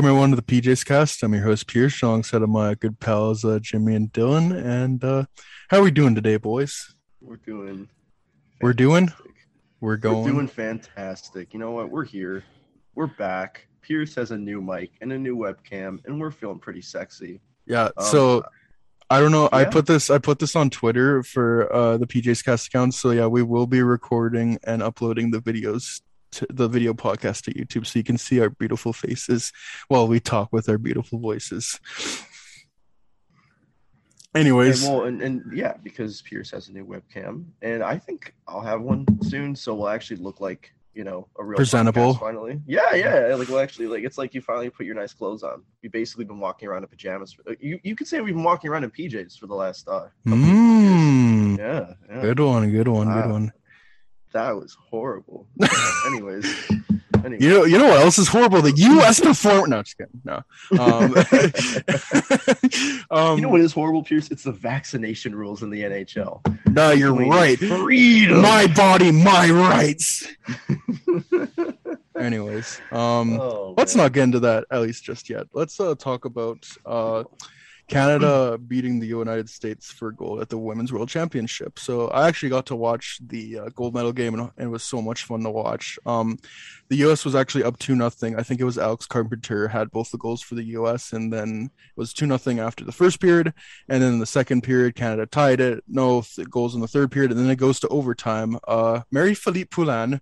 Welcome everyone to the PJ's Cast. I'm your host Pierce, alongside of my good pals uh, Jimmy and Dylan. And uh, how are we doing today, boys? We're doing. We're doing. We're going. We're doing fantastic. You know what? We're here. We're back. Pierce has a new mic and a new webcam, and we're feeling pretty sexy. yeah. Um, so I don't know. I put this. I put this on Twitter for uh, the PJ's Cast account. So yeah, we will be recording and uploading the videos. To the video podcast to YouTube, so you can see our beautiful faces while we talk with our beautiful voices. And, Anyways, well, and, and yeah, because Pierce has a new webcam, and I think I'll have one soon, so we'll actually look like you know a real Presentable. Finally, yeah, yeah. Like we'll actually like it's like you finally put your nice clothes on. We've basically been walking around in pajamas. For, you you could say we've been walking around in PJs for the last uh. mm, Yeah, yeah. good one, good one, good one. That was horrible. anyways, anyways. You know, you know what else is horrible? The U.S. perform. No, just kidding. No. Um, um, you know what is horrible, Pierce? It's the vaccination rules in the NHL. No, you're right. Freedom. My body, my rights. Anyways, um, Oh, let's man. not get into that at least just yet. Let's uh, talk about uh, Canada beating the United States for gold at the Women's World Championship. So I actually got to watch the uh, gold medal game, and, and it was so much fun to watch. Um, the U.S. was actually up two nothing. I think it was Alex Carpenter had both the goals for the U.S. and then it was two nothing after the first period, and then the second period, Canada tied it. No th- goals in the third period, and then it goes to overtime. Uh, Marie Philippe Poulin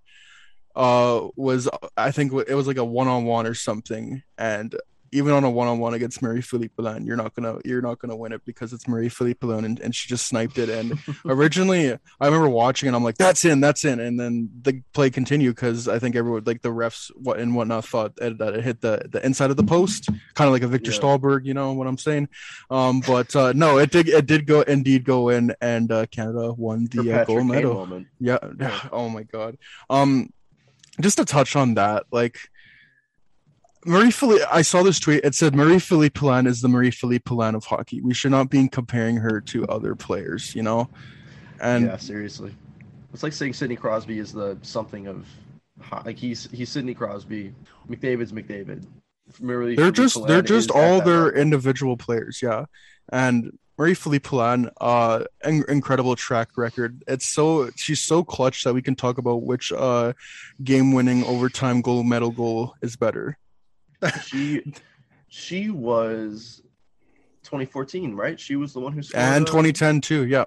uh was I think it was like a one on one or something, and even on a one on one against Marie Philippe Poulin, you're not gonna you're not gonna win it because it's Marie Philippe Poulin, and, and she just sniped it. And originally, I remember watching and I'm like, that's in, that's in, and then the play continued because I think everyone like the refs what and whatnot thought that it hit the the inside of the post, kind of like a Victor Yeah. Stahlberg, you know what I'm saying? Um, but uh, no, it did it did go indeed go in, and uh, Canada won the uh, gold medal. moment. Yeah. Oh my god. Um, just to touch on that, like Marie Philippe, I saw this tweet. It said Marie Philippe Poulin is the Marie Philippe Poulin of hockey. We should not be comparing her to other players, you know. And yeah, seriously. It's like saying Sidney Crosby is the something of like he's he's Sidney Crosby. McDavid's McDavid. Really, they're Philippe just Poulin they're just all their level. individual players, yeah. And Marie Philippe Poulin, uh, in- incredible track record. It's so she's so clutch that we can talk about which uh game-winning overtime goal medal goal is better. She she was 2014, right? She was the one who scored And the- 2010 too, yeah.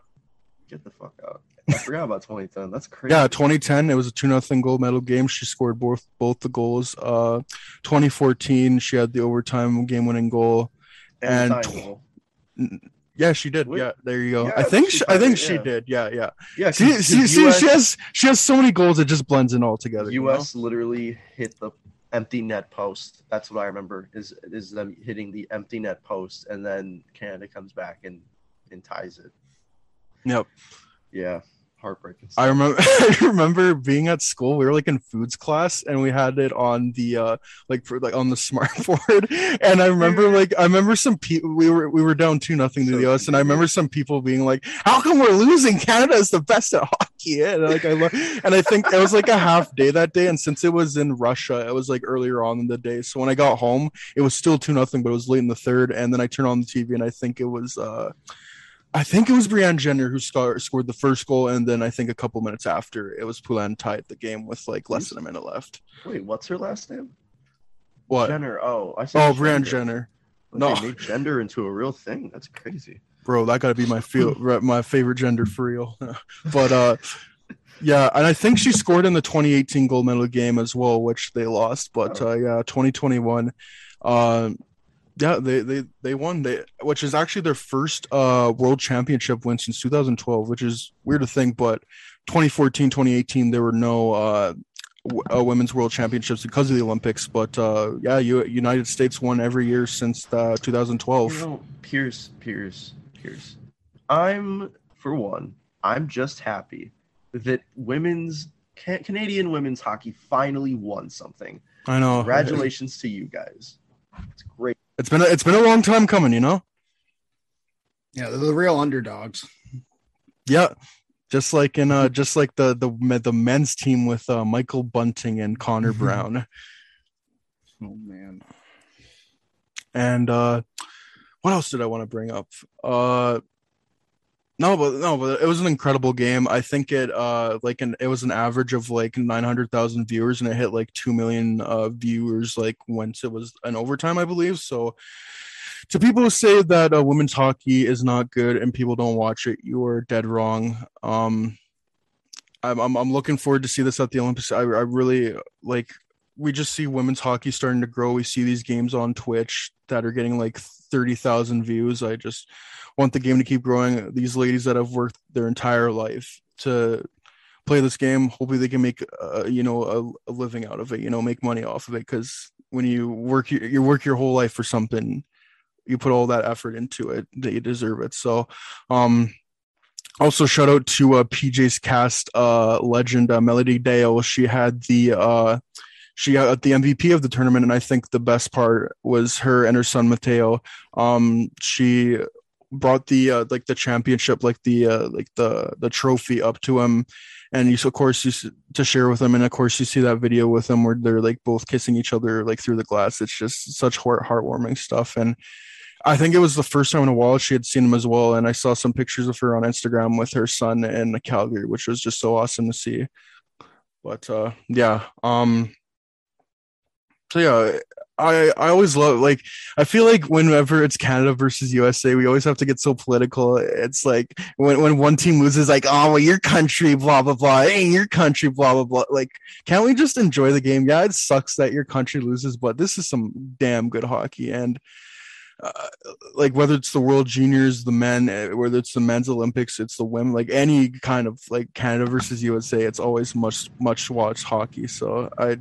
Get the fuck out. I forgot about 2010. That's crazy. Yeah, 2010 it was a two nothing gold medal game. She scored both both the goals. Uh, 2014 she had the overtime game winning goal. And, and. Yeah, she did. Wait. Yeah, there you go. Yeah, I think she she, I think probably- she yeah. did. Yeah, yeah. yeah, See, 'cause see, the see US she has she has so many goals it just blends in all together. you know? US literally hit the empty net post. That's what I remember is is them hitting the empty net post, and then Canada comes back and and ties it. Yep. Yeah, heartbreaking. I remember I remember being at school. We were like in foods class and we had it on the uh like for like on the smartboard. And I remember like I remember some people we were we were down two nothing to So the US and I remember some people being like, How come we're losing? Canada is the best at hockey. And like I love and I think it was like a half day that day. And since it was in Russia, it was like earlier on in the day. So when I got home, it was still two nothing, but it was late in the third. And then I turned on the TV and I think it was uh I think it was Brianne Jenner who sco- scored the first goal, and then I think a couple minutes after it was Poulin tied the game with like less than a minute left. Wait, what's her last name? What? Jenner. Oh, I oh, said Brianne gender. Jenner, No. made gender into a real thing. That's crazy. bro, that gotta be my feel my favorite gender for real. but uh, yeah, and I think she scored in the 2018 gold medal game as well, which they lost. But uh, yeah, 2021. Um, yeah, they they they won. They which is actually their first uh world championship win since 2012, which is weird to think, but 2014, 2018 there were no uh, w- uh women's world championships because of the Olympics. But uh yeah, you, United States won every year since uh, 2012. You know, Pierce, Pierce, Pierce. I'm for one. I'm just happy that women's Ca- Canadian women's hockey finally won something. I know. Congratulations to you guys. It's great. It's been a, it's been a long time coming, you know. Yeah, they're the real underdogs. Yeah, just like in uh, just like the the the men's team with uh, Michael Bunting and Connor Brown, Oh man. and uh, what else did I want to bring up? Uh, no, but no, but it was an incredible game. I think it uh like an it was an average of like nine hundred thousand viewers, and it hit like two million uh viewers like once it was an overtime, I believe. So. To people who say that uh, women's hockey is not good and people don't watch it, you are dead wrong. Um, I'm, I'm I'm looking forward to see this at the Olympics. I I really like we just see women's hockey starting to grow. We see these games on Twitch that are getting like 30,000 views. I just want the game to keep growing. These ladies that have worked their entire life to play this game, hopefully they can make uh, you know a, a living out of it, you know, make money off of it cuz when you work your, you work your whole life for something, you put all that effort into it, that you deserve it. So, um also shout out to uh, PJ's cast uh legend uh, Mélodie Daoust. She had the uh she got the MVP of the tournament, and I think the best part was her and her son Mateo. Um, she brought the uh, like the championship, like the uh, like the the trophy up to him, and you of course you to share with him, and of course you see that video with them where they're like both kissing each other like through the glass. It's just such heart heartwarming stuff, and I think it was the first time in a while she had seen him as well, and I saw some pictures of her on Instagram with her son in Calgary, which was just so awesome to see. But uh, yeah, um, so yeah, I I always love like I feel like whenever it's Canada versus USA, we always have to get so political. It's like when when one team loses, like oh well, your country, blah blah blah, hey your country, blah blah blah. Like, can't we just enjoy the game? Yeah, it sucks that your country loses, but this is some damn good hockey and. Uh, like whether it's the World Juniors, the men, eh, whether it's the men's Olympics, it's the women, like any kind of like Canada versus USA, it's always much much watched hockey. So I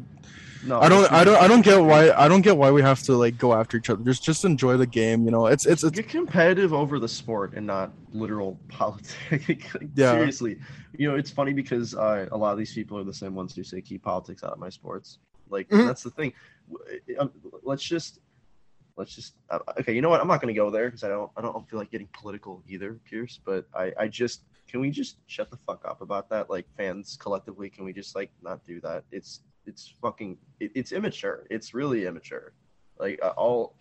No, I don't I don't I don't get why I don't get why we have to like go after each other. Just just enjoy the game, you know. It's it's it's get competitive over the sport and not literal politics. Like, Yeah. Seriously, you know it's funny because uh, a lot of these people are the same ones who say keep politics out of my sports. Like Mhm. that's the thing. Um, Let's just let's just uh, okay. You know what? I'm not going to go there because I don't I don't feel like getting political either, Pierce. But I I just can we just shut the fuck up about that? Like fans collectively, can we just like not do that? It's it's fucking it, it's immature. It's really immature. Like uh, all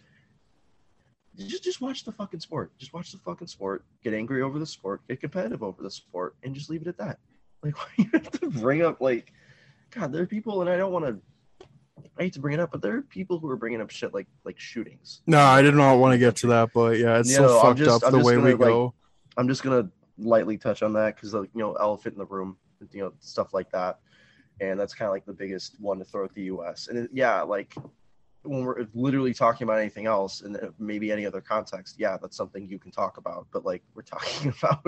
just just watch the fucking sport. Just watch the fucking sport. Get angry over the sport. Get competitive over the sport, and just leave it at that. Like why you have to bring up like, God, there are people, and I don't want to. I hate to bring it up, but there are people who are bringing up shit like like shootings. no, I did not want to get to that, but yeah, it's You so know, fucked just- up I'm the way we gonna, like, go. I'm just gonna lightly touch on that because like you know elephant in the room, you know stuff like that, and that's kind of like the biggest one to throw at the U.S. And it, yeah, like when we're literally talking about anything else and maybe any other context, yeah, that's something you can talk about. But like we're talking about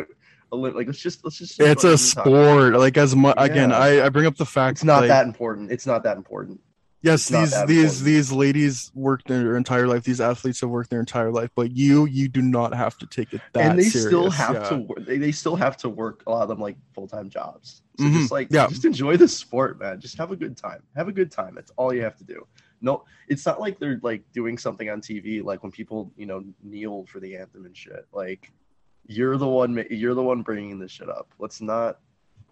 a little like let's just let's just It's a fucking talk about it. sport. Like as much again, I I bring up the fact It's not like, that important. It's not that important. Yes, these these important. these ladies worked their entire life. These athletes have worked their entire life, but you you do not have to take it that way. and they serious. still have yeah. to work. They, they still have to work. A lot of them like full time jobs. So Mhm, just like yeah. just enjoy the sport, man. Just have a good time. Have a good time. That's all you have to do. No, it's not like they're like doing something on TV, like when people you know kneel for the anthem and shit. Like you're the one. You're the one bringing this shit up. Let's not.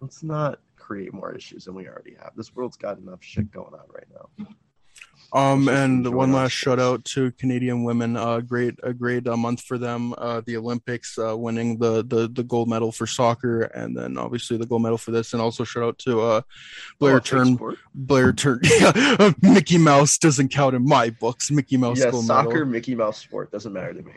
Let's not create more issues than we already have. This world's got enough shit going on right now. Um, and one last shout out to Canadian women. Uh, great, a great uh, month for them. Uh, the Olympics, uh, winning the, the the gold medal for soccer, and then obviously the gold medal for this. And also shout out to uh, Blayre Oh, Turn. sport? Blayre Turn. Yeah, Mickey Mouse doesn't count in my books. Mickey Mouse Yeah, gold soccer, medal. Mickey Mouse sport doesn't matter to me.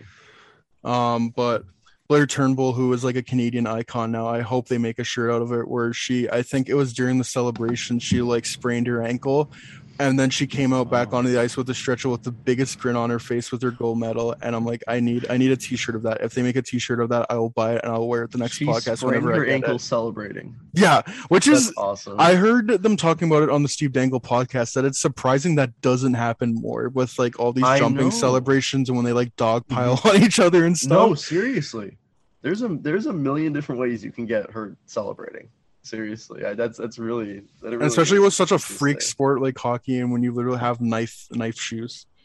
Um, but Blayre Turnbull, who is like a Canadian icon now, I hope they make a shirt out of it where she, I think it was during the celebration, she like sprained her ankle. And then she came out back onto the ice with a stretcher with the biggest grin on her face with her gold medal. And I'm like, I need, I need a T-shirt of that. If they make a T-shirt of that, I will buy it and I'll wear it the next She podcast whenever her I get ankle it. celebrating. Yeah, which That's is awesome. I heard them talking about it on the Steve Dangle podcast that it's surprising that doesn't happen more with like all these I jumping know. Mm-hmm. celebrations and when they like dogpile on each other and stuff. No, seriously. There's a there's a million different ways you can get hurt celebrating. Seriously, I, that's that's really, that really especially with such a freak sport like hockey and when you literally have knife knife shoes.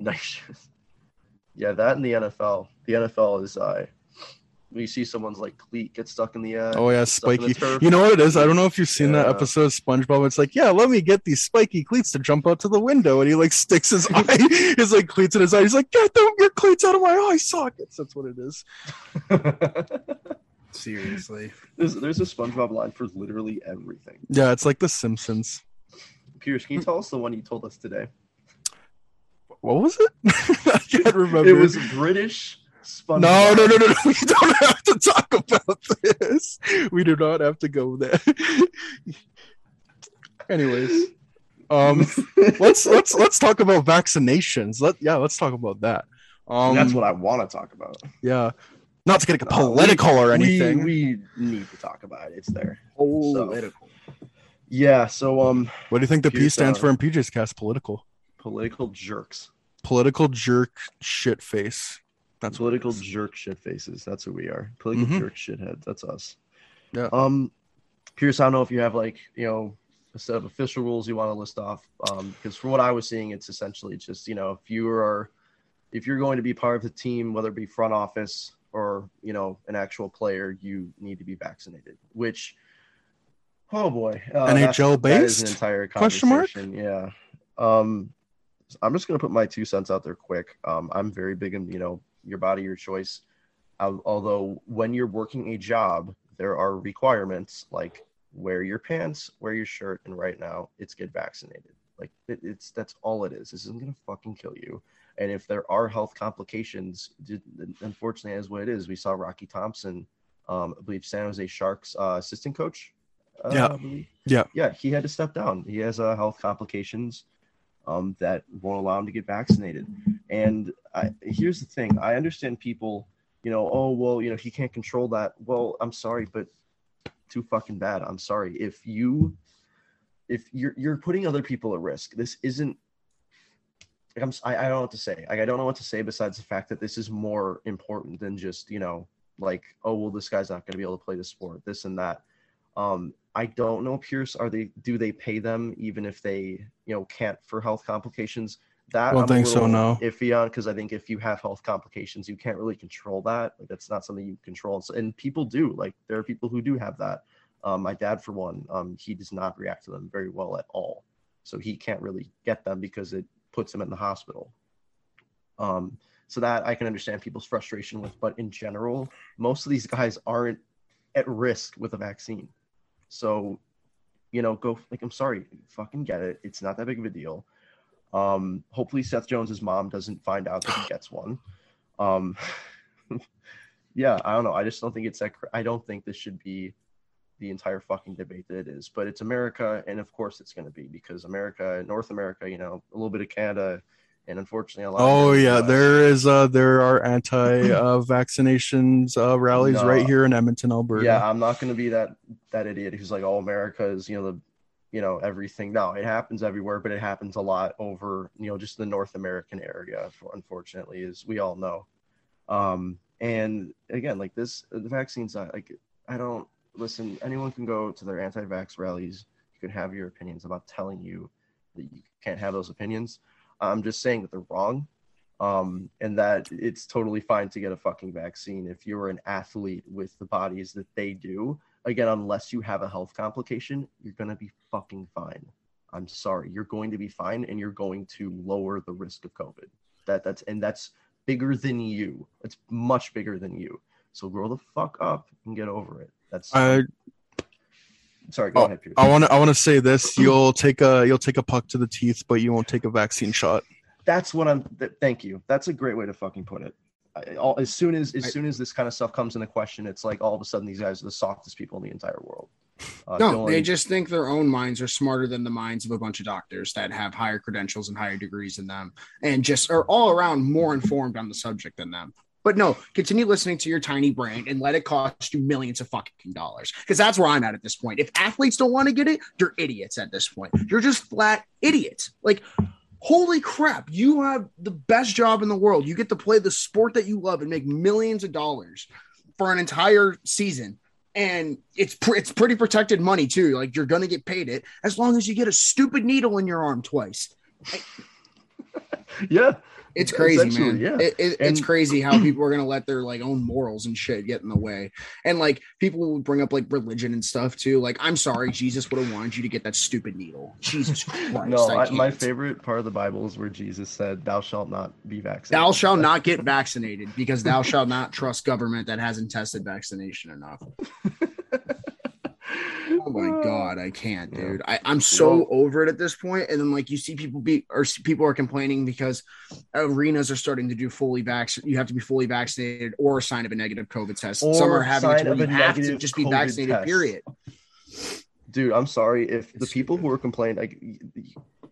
Nice. Shoes. Yeah, that in the NFL. The NFL is uh, when you see someone's like cleat get stuck in the uh, Oh yeah, stuck in the spiky. You know what it is? I don't know if you've seen that episode of SpongeBob. It's like, yeah, let me get these spiky cleats to jump out to the window, and he like sticks his eye, his like cleats in his eye. He's like, get them your cleats out of my eye sockets. That's what it is. Seriously. there's there's a SpongeBob line for literally everything. Yeah, it's like The Simpsons. Pierce, can you tell us the one you told us today? What was it? I can't remember. It was British SpongeBob. No, no, no, no, no. We don't have to talk about this. We do not have to go there. Anyways, um, let's let's let's talk about vaccinations. Let yeah, let's talk about that. Um, that's what I want to talk about. yeah, not to get Uh, political or we- anything. We, need to talk about it. It's there. Oh, So- political. Yeah. So um, what do you think the P stands uh, for in PJ's cast? Political, political jerks. political jerk, shit face. That's political is. jerk shit faces. That's who we are. Political Mhm. jerk shitheads. That's us. Yeah. Um, Pierce, I don't know if you have like you know a set of official rules you want to list off. Um, because from what I was seeing, it's essentially just you know if you are if you're going to be part of the team, whether it be front office or you know an actual player, you need to be vaccinated. Which, oh boy, uh, NHL that is an entire Question mark? Yeah. Um, I'm just gonna put my two cents out there quick. Um, I'm very big in you know your body, your choice. Al- Although when you're working a job, there are requirements like wear your pants, wear your shirt, and right now it's get vaccinated. Like it, it's that's all it is. This isn't gonna fucking kill you. And if there are health complications, unfortunately, as what it is, we saw Rocky Thompson, um, I believe San Jose Sharks uh, assistant coach. Uh, Yeah. Yeah. yeah, he had to step down. He has uh, health complications um, that won't allow him to get vaccinated. And I, here's the thing: I understand people, you know, oh well, you know, he can't control that. Well, I'm sorry, but too fucking bad. I'm sorry if you, if you're you're putting other people at risk. This isn't. Like, I'm, si I don't know what to say. Like, I don't know what to say besides the fact that this is more important than just you know, like, oh well, this guy's not going to be able to play the sport, this and that. Um, I don't know, Pierce. Are they? Do they pay them even if they, you know, can't for health complications? That I Don't I'm think so, no. Iffy on because I think if you have health complications, you can't really control that. Like that's not something you control. So, and people do. Like there are people who do have that. Um, my dad, for one, um, he does not react to them very well at all. So he can't really get them because it puts him in the hospital. Um, so that I can understand people's frustration with. But in general, most of these guys aren't at risk with a vaccine. So, you know, go like I'm sorry, fucking get it. It's not that big of a deal. Um, hopefully Seth Jones's mom doesn't find out that he gets one. Um, yeah, I don't know. I just don't think it's that. I don't think this should be the entire fucking debate that it is. But it's America, and of course it's going to be because America, North America, you know, a little bit of Canada, and unfortunately a lot. Oh yeah, there is uh there are anti uh vaccinations uh rallies No. right here in Edmonton, Alberta. Yeah, I'm not going to be that that idiot who's like, "Oh, America is you know the you know everything. No, it happens everywhere, but it happens a lot over you know just the North American area. Unfortunately, as we all know. Um, and again, like this, the vaccine's not like I don't listen. Anyone can go to their anti-vax rallies. You can have your opinions about telling you that you can't have those opinions. I'm just saying that they're wrong um, and that it's totally fine to get a fucking vaccine if you're an athlete with the bodies that they do. Again, unless you have a health complication, you're gonna be fucking fine. I'm sorry, you're going to be fine, and you're going to lower the risk of COVID. That that's and that's bigger than you. It's much bigger than you. So grow the fuck up and get over it. That's I sorry. Go oh, ahead, Pierce. I want to I want to say this. You'll take a you'll take a puck to the teeth, but you won't take a vaccine shot. that's what I'm. Th- thank you. That's a great way to fucking put it. I, all, as soon as as I- soon as this kind of stuff comes into question, it's like all of a sudden these guys are the softest people in the entire world. Uh, No, Dylan- they just think their own minds are smarter than the minds of a bunch of doctors that have higher credentials and higher degrees than them, and just are all around more informed on the subject than them. But no, continue listening to your tiny brain and let it cost you millions of fucking dollars. Because that's where I'm at at this point. If athletes don't want to get it, you're idiots at this point. You're just flat idiots. Like, holy crap, you have the best job in the world. You get to play the sport that you love and make millions of dollars for an entire season and it's pr- it's pretty protected money too. Like you're gonna get paid it as long as you get a stupid needle in your arm twice. yeah, It's crazy, man. Yeah. It- it- it's crazy how people are gonna let their like own morals and shit get in the way. And like people will bring up like religion and stuff too. Like I'm sorry, Jesus would have wanted you to get that stupid needle. Jesus Christ! no, I I, my favorite part of the Bible is where Jesus said, "Thou shalt not be vaccinated." Thou shalt not get vaccinated because thou shalt not trust government that hasn't tested vaccination enough. Oh my god, I can't, Yeah. dude. I, I'm so Well- over it at this point. And then like you see people be or s- people are complaining because arenas are starting to do fully vac. You have to be fully vaccinated or a sign of a negative COVID test. Or Some are having it to where you have to just be COVID vaccinated. test. Period. dude i'm sorry if the It's people who are complaining like y- y-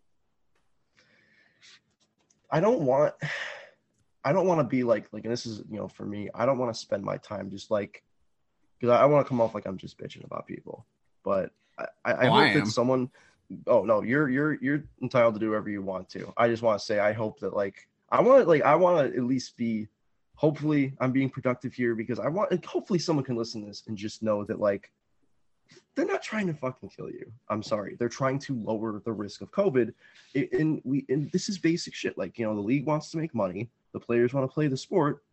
i don't want i don't want to be like like and this is you know for me i don't want to spend my time just like because i, I want to come off like i'm just bitching about people but i i, I Oh, hope I that someone oh no you're you're you're entitled to do whatever you want to i just want to say i hope that like i want to like i want to at least be hopefully i'm being productive here because i want hopefully someone can listen to this and just know that like they're not trying to fucking kill you. I'm sorry. They're trying to lower the risk of COVID. And we and this is basic shit. Like, you know, the league wants to make money, the players want to play the sport,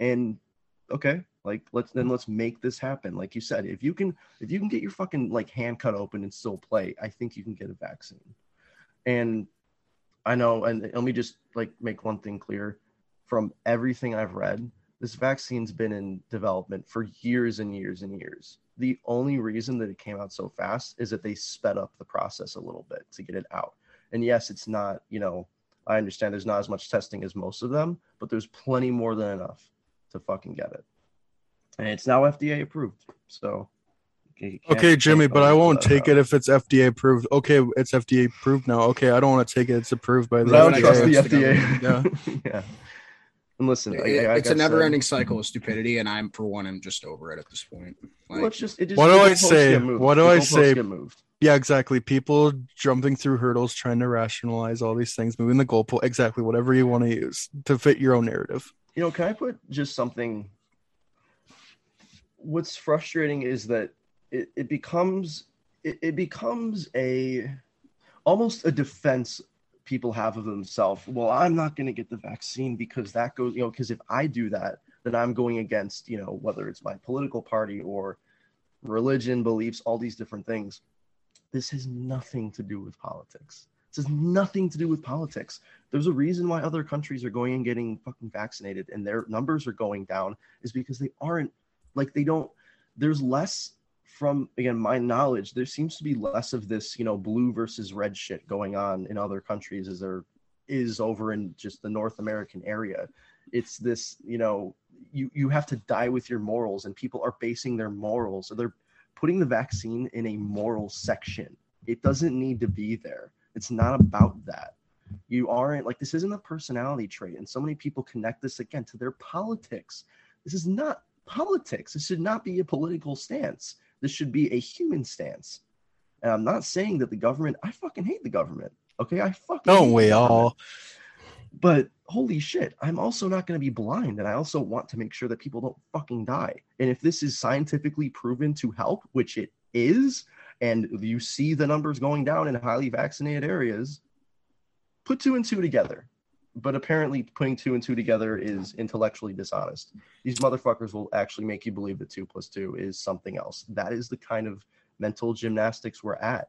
and okay, like let's then let's make this happen. Like you said, if you can if you can get your fucking like hand cut open and still play, I think you can get a vaccine. And I know, and let me just like make one thing clear from everything I've read, this vaccine's been in development for years and years and years. The only reason that it came out so fast is that they sped up the process a little bit to get it out. And yes, it's not, you know, I understand there's not as much testing as most of them, but there's plenty more than enough to fucking get it. And it's now FDA approved. So you Okay, Jimmy, but I won't about take that. it if it's FDA approved. Okay, it's FDA approved now. Okay, I don't want to take it. It's approved by the I don't Yeah, trust FDA. the FDA. government. yeah. And listen, It- like, like it's a never said, ending cycle of stupidity. And I'm for one, I'm just over it at this point. Like, Well, just, it just, What do I say? What do The I say? Get moved. Yeah, exactly. People jumping through hurdles, trying to rationalize all these things, moving the goalpost. Exactly, whatever you want to use to fit your own narrative. You know, can I put just something? What's frustrating is that it, it becomes it, it becomes a almost a defense people have of themselves. Well, I'm not going to get the vaccine because that goes, you know, because if I do that, then I'm going against, you know, whether it's my political party or religion, beliefs, all these different things. This has nothing to do with politics. This has nothing to do with politics. There's a reason why other countries are going and getting fucking vaccinated and their numbers are going down is because they aren't like they don't there's less from again my knowledge there seems to be less of this you know blue versus red shit going on in other countries as there is over in just the north american area. It's this you know you you have to die with your morals and people are basing their morals. So they're putting the vaccine in a moral section. It doesn't need to be there it's not about that you aren't like this isn't a personality trait and so many people connect this again to their politics this is not politics this should not be a political stance this should be a human stance And I'm not saying that the government. I fucking hate the government. Okay, I fucking. Don't hate we the all? But holy shit, I'm also not going to be blind, and I also want to make sure that people don't fucking die. And if this is scientifically proven to help, which it is, and you see the numbers going down in highly vaccinated areas, put two and two together. But apparently, putting two and two together is intellectually dishonest. These motherfuckers will actually make you believe that two plus two is something else. That is the kind of mental gymnastics we're at.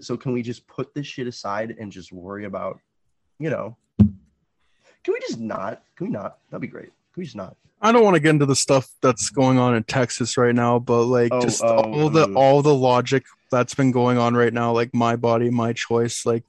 So, can we just put this shit aside and just worry about, you know, can we just not? Can we not? That'd be great. Just not? I don't want to get into the stuff that's going on in Texas right now, but like Oh, just oh, all the mm. all the logic that's been going on right now, like my body, my choice, like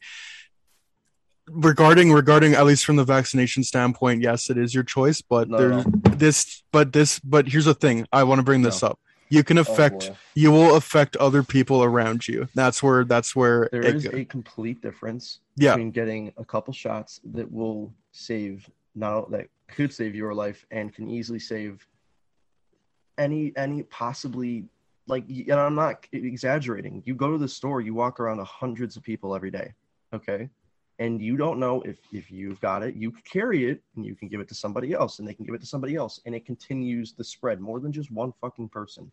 regarding regarding at least from the vaccination standpoint, yes, it is your choice, but No, there's this but this but here's the thing. I want to bring this No. up. You can Oh, affect boy. you will affect other people around you. That's where that's where There is go- a complete difference Yeah. between getting a couple shots that will save not that could save your life and can easily save any any possibly like and I'm not exaggerating. You go to the store, you walk around to hundreds of people every day, okay? And you don't know if if you've got it, you carry it and you can give it to somebody else and they can give it to somebody else and it continues the spread more than just one fucking person.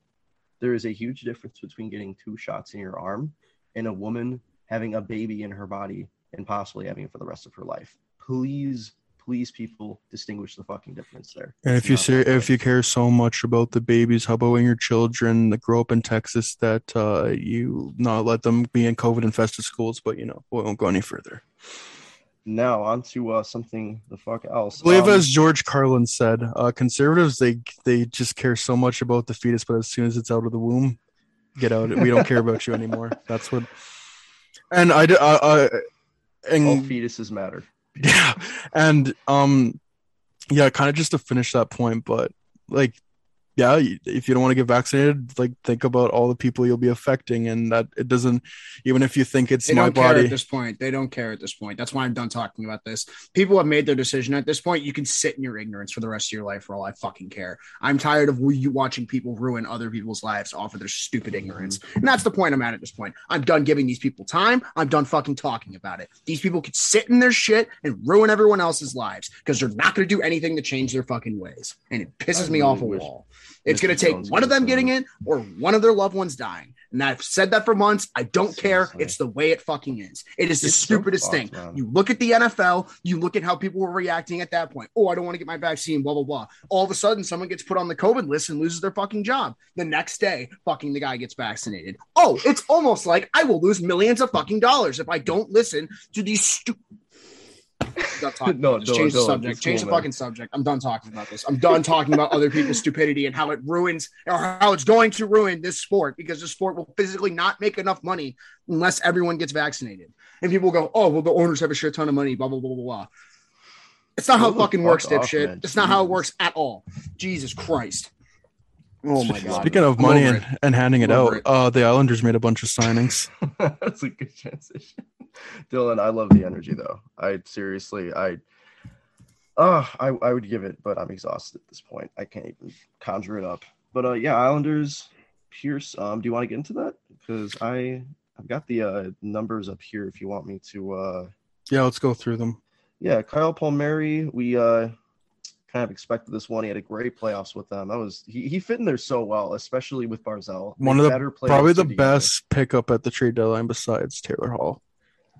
There is a huge difference between getting two shots in your arm and a woman having a baby in her body and possibly having it for the rest of her life. Please, please, people, distinguish the fucking difference there. And if you say if you care so much about the babies, how about when your children that grow up in Texas that uh, you not let them be in COVID infested schools? But you know, we won't go any further. now on to uh, something the fuck else. I believe Um, as George Carlin said, uh, conservatives they they just care so much about the fetus, but as soon as it's out of the womb, get out. We don't care about you anymore. That's what. And I, uh, uh, and all fetuses matter. yeah. And um yeah kind of just to finish that point but like yeah if you don't want to get vaccinated like think about all the people you'll be affecting and that it doesn't even if you think it's They my don't care body at this point. They don't care at this point. That's why I'm done talking about this. People have made their decision at this point. You can sit in your ignorance for the rest of your life for all I fucking care. I'm tired of you watching people ruin other people's lives off of their stupid ignorance. And that's the point I'm at at this point. I'm done giving these people time. I'm done fucking talking about it. These people could sit in their shit and ruin everyone else's lives because they're not going to do anything to change their fucking ways. And it pisses I me really off a wish wall. It's going to take Jones one of them getting in or one of their loved ones dying. And I've said that for months. I don't care. It's the way it fucking is. It is the It's so stupidest fucked, thing. man. You look at the NFL, you look at how people were reacting at that point. Oh, I don't want to get my vaccine, blah, blah, blah. All of a sudden, someone gets put on the COVID list and loses their fucking job. The next day, fucking the guy gets vaccinated. Oh, it's almost like I will lose millions of fucking dollars if I don't listen to these stupid. No, just Dylan, change the subject. Change cool, the man. fucking subject. I'm done talking about this. I'm done talking about other people's stupidity and how it ruins or how it's going to ruin this sport because the sport will physically not make enough money unless everyone gets vaccinated. And people go, "Oh, well, the owners have a shit ton of money." Blah blah blah blah blah. It's not how it Hold the fucking works, fuck off, dipshit. man. It's not how it works at all. Jesus Christ. Oh my god. speaking of money and, and handing it I'm out it. uh the islanders made a bunch of signings That's a good transition. Dylan, I love the energy though. I seriously, I, uh, I, I would give it, but I'm exhausted at this point. I can't even conjure it up. But uh, yeah, Islanders, Pierce. Um, do you want to get into that? Because I, I've got the uh, numbers up here. If you want me to, uh, yeah let's go through them yeah, Kyle Palmieri. We uh, kind of expected this one. He had a great playoffs with them. That was he, he fit in there so well, especially with Barzal. one of the better playoffs probably the best pickup at the trade deadline besides taylor hall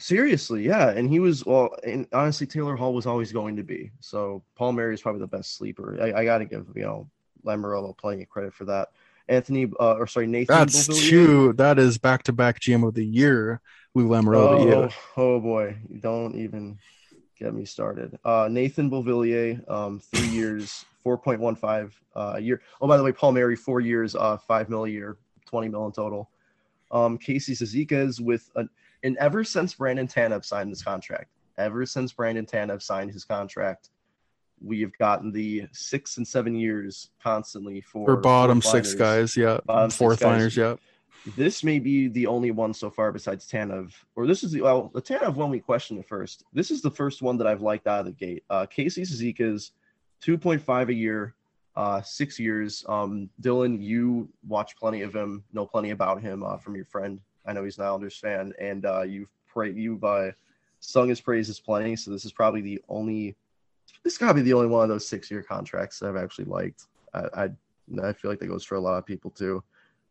Seriously, yeah, and he was well, and honestly, Taylor Hall was always going to be. So Palmieri is probably the best sleeper. I, I got to give you know Lamoriello plenty of credit for that. Anthony, uh, or sorry, Nathan. that's Beauvillier. two that is back-to-back gm of the year lou lamoriello Oh, oh boy, don't even get me started. Uh, Nathan Beauvillier, um, three years, four point one five uh, a year. Oh, by the way, Palmieri, four years, uh, five mil a year, twenty mil in total. Um, Casey Cizikas with an, and ever since Brandon Tanev signed this contract, ever since Brandon Tanev signed his contract, we have gotten the six and seven years constantly for for bottom six guys yeah Bottom fourth liners yeah This may be the only one so far besides Tanev, or this is the well, the Tanev one we questioned at first. This is the first one that I've liked out of the gate. Uh, Casey point five a year, uh, six years. Um, Dylan, you watch plenty of him, know plenty about him uh, from your friend I know he's an Islanders fan, and uh, you've pra- you've uh, sung his praises plenty. So this is probably the only. This got to be the only one of those six-year contracts that I've actually liked. I, I I feel like that goes for a lot of people too.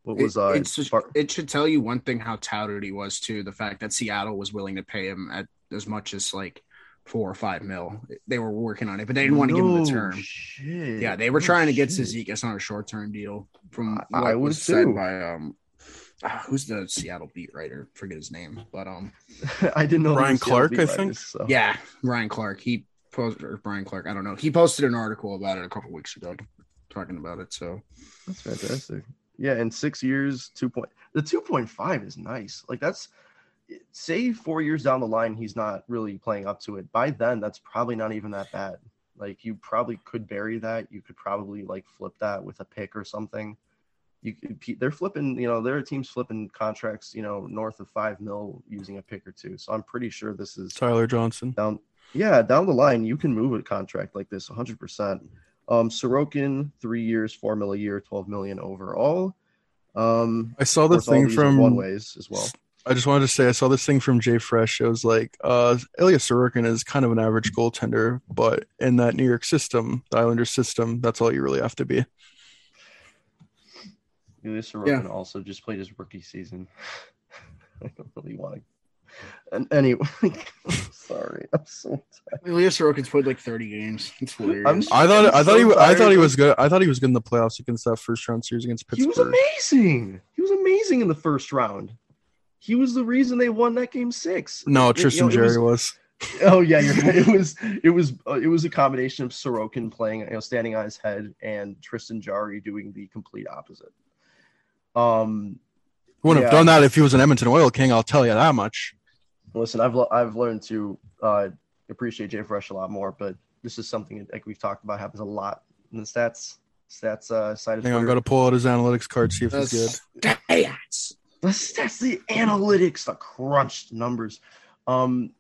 What was uh? it, it's just- it should tell you one thing how touted he was too. The fact that Seattle was willing to pay him at as much as like four or five mil. They were working on it, but they didn't want to give him the term. Shit. Yeah, they were No trying to get. Cizikas on a short term deal. From I- I was said too. by um, who's the Seattle beat writer? Forget his name, but um, I didn't know. Ryan he was Seattle Clark, beat I writers, think. So. yeah, Ryan Clark. He posted or Brian Clark. I don't know. He posted an article about it a couple weeks ago, talking about it. So That's fantastic. Yeah, in six years, two point the two point five is nice. Like that's say four years down the line, he's not really playing up to it. By then, that's probably not even that bad. Like you probably could bury that. You could probably like flip that with a pick or something. You they're flipping, you know, there are teams flipping contracts, you know, north of five mil using a pick or two. So I'm pretty sure this is Tyler Johnson. down yeah down the line you can move a contract like this 100% um sorokin three years four mil a year 12 million overall um I saw this thing from one ways as well I just wanted to say I saw this thing from JFresh. It was like uh Elias Sorokin is kind of an average goaltender, but in that New York system, the Islanders system, that's all you really have to be. Ilya Sorokin also just played his rookie season i don't really want to and anyway sorry i'm so tired. Elias Sorokin's played like thirty games. It's hilarious. I'm- I thought I thought he I thought he was good. I thought he was good in the playoffs against that first round series against Pittsburgh. he was amazing he was amazing in the first round he was the reason they won that game six No, It- you Tristan know, it was- was. Oh yeah, you're right. It was it was uh, it was a combination of Sorokin playing, you know, standing on his head, and Tristan Jarry doing the complete opposite. Um, Wouldn't have done that if he was an Edmonton Oil King. I'll tell you that much. listen, I've le- I've learned to uh, appreciate JFresh a lot more, but this is something like we've talked about happens a lot in the stats stats uh, side of Hang on, I'm gonna pull out his analytics card, see if he's good. Stats. That's that's the analytics, the crunched numbers. Um,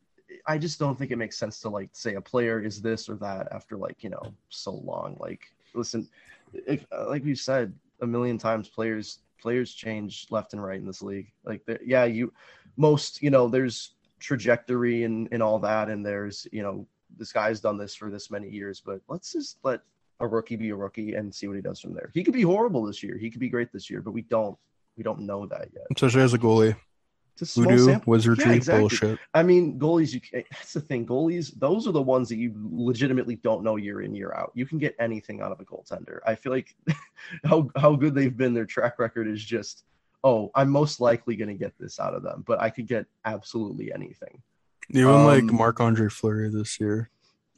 I just don't think it makes sense to like say a player is this or that after like you know so long. Like, listen, if, uh, like we've said a million times, players players change left and right in this league. Like, yeah, you most you know there's trajectory and and all that, and there's you know this guy's done this for this many years, but let's just let a rookie be a rookie and see what he does from there. He could be horrible this year. He could be great this year, but we don't we don't know that yet. Especially as a goalie. It's Voodoo, wizardry, Yeah, exactly. bullshit. I mean, goalies. You can, that's the thing. Goalies. Those are the ones that you legitimately don't know year in year out. You can get anything out of a goaltender. I feel like how how good they've been. Their track record is just. Oh, I'm most likely going to get this out of them, but I could get absolutely anything. Even like Um, Marc Andre Fleury this year.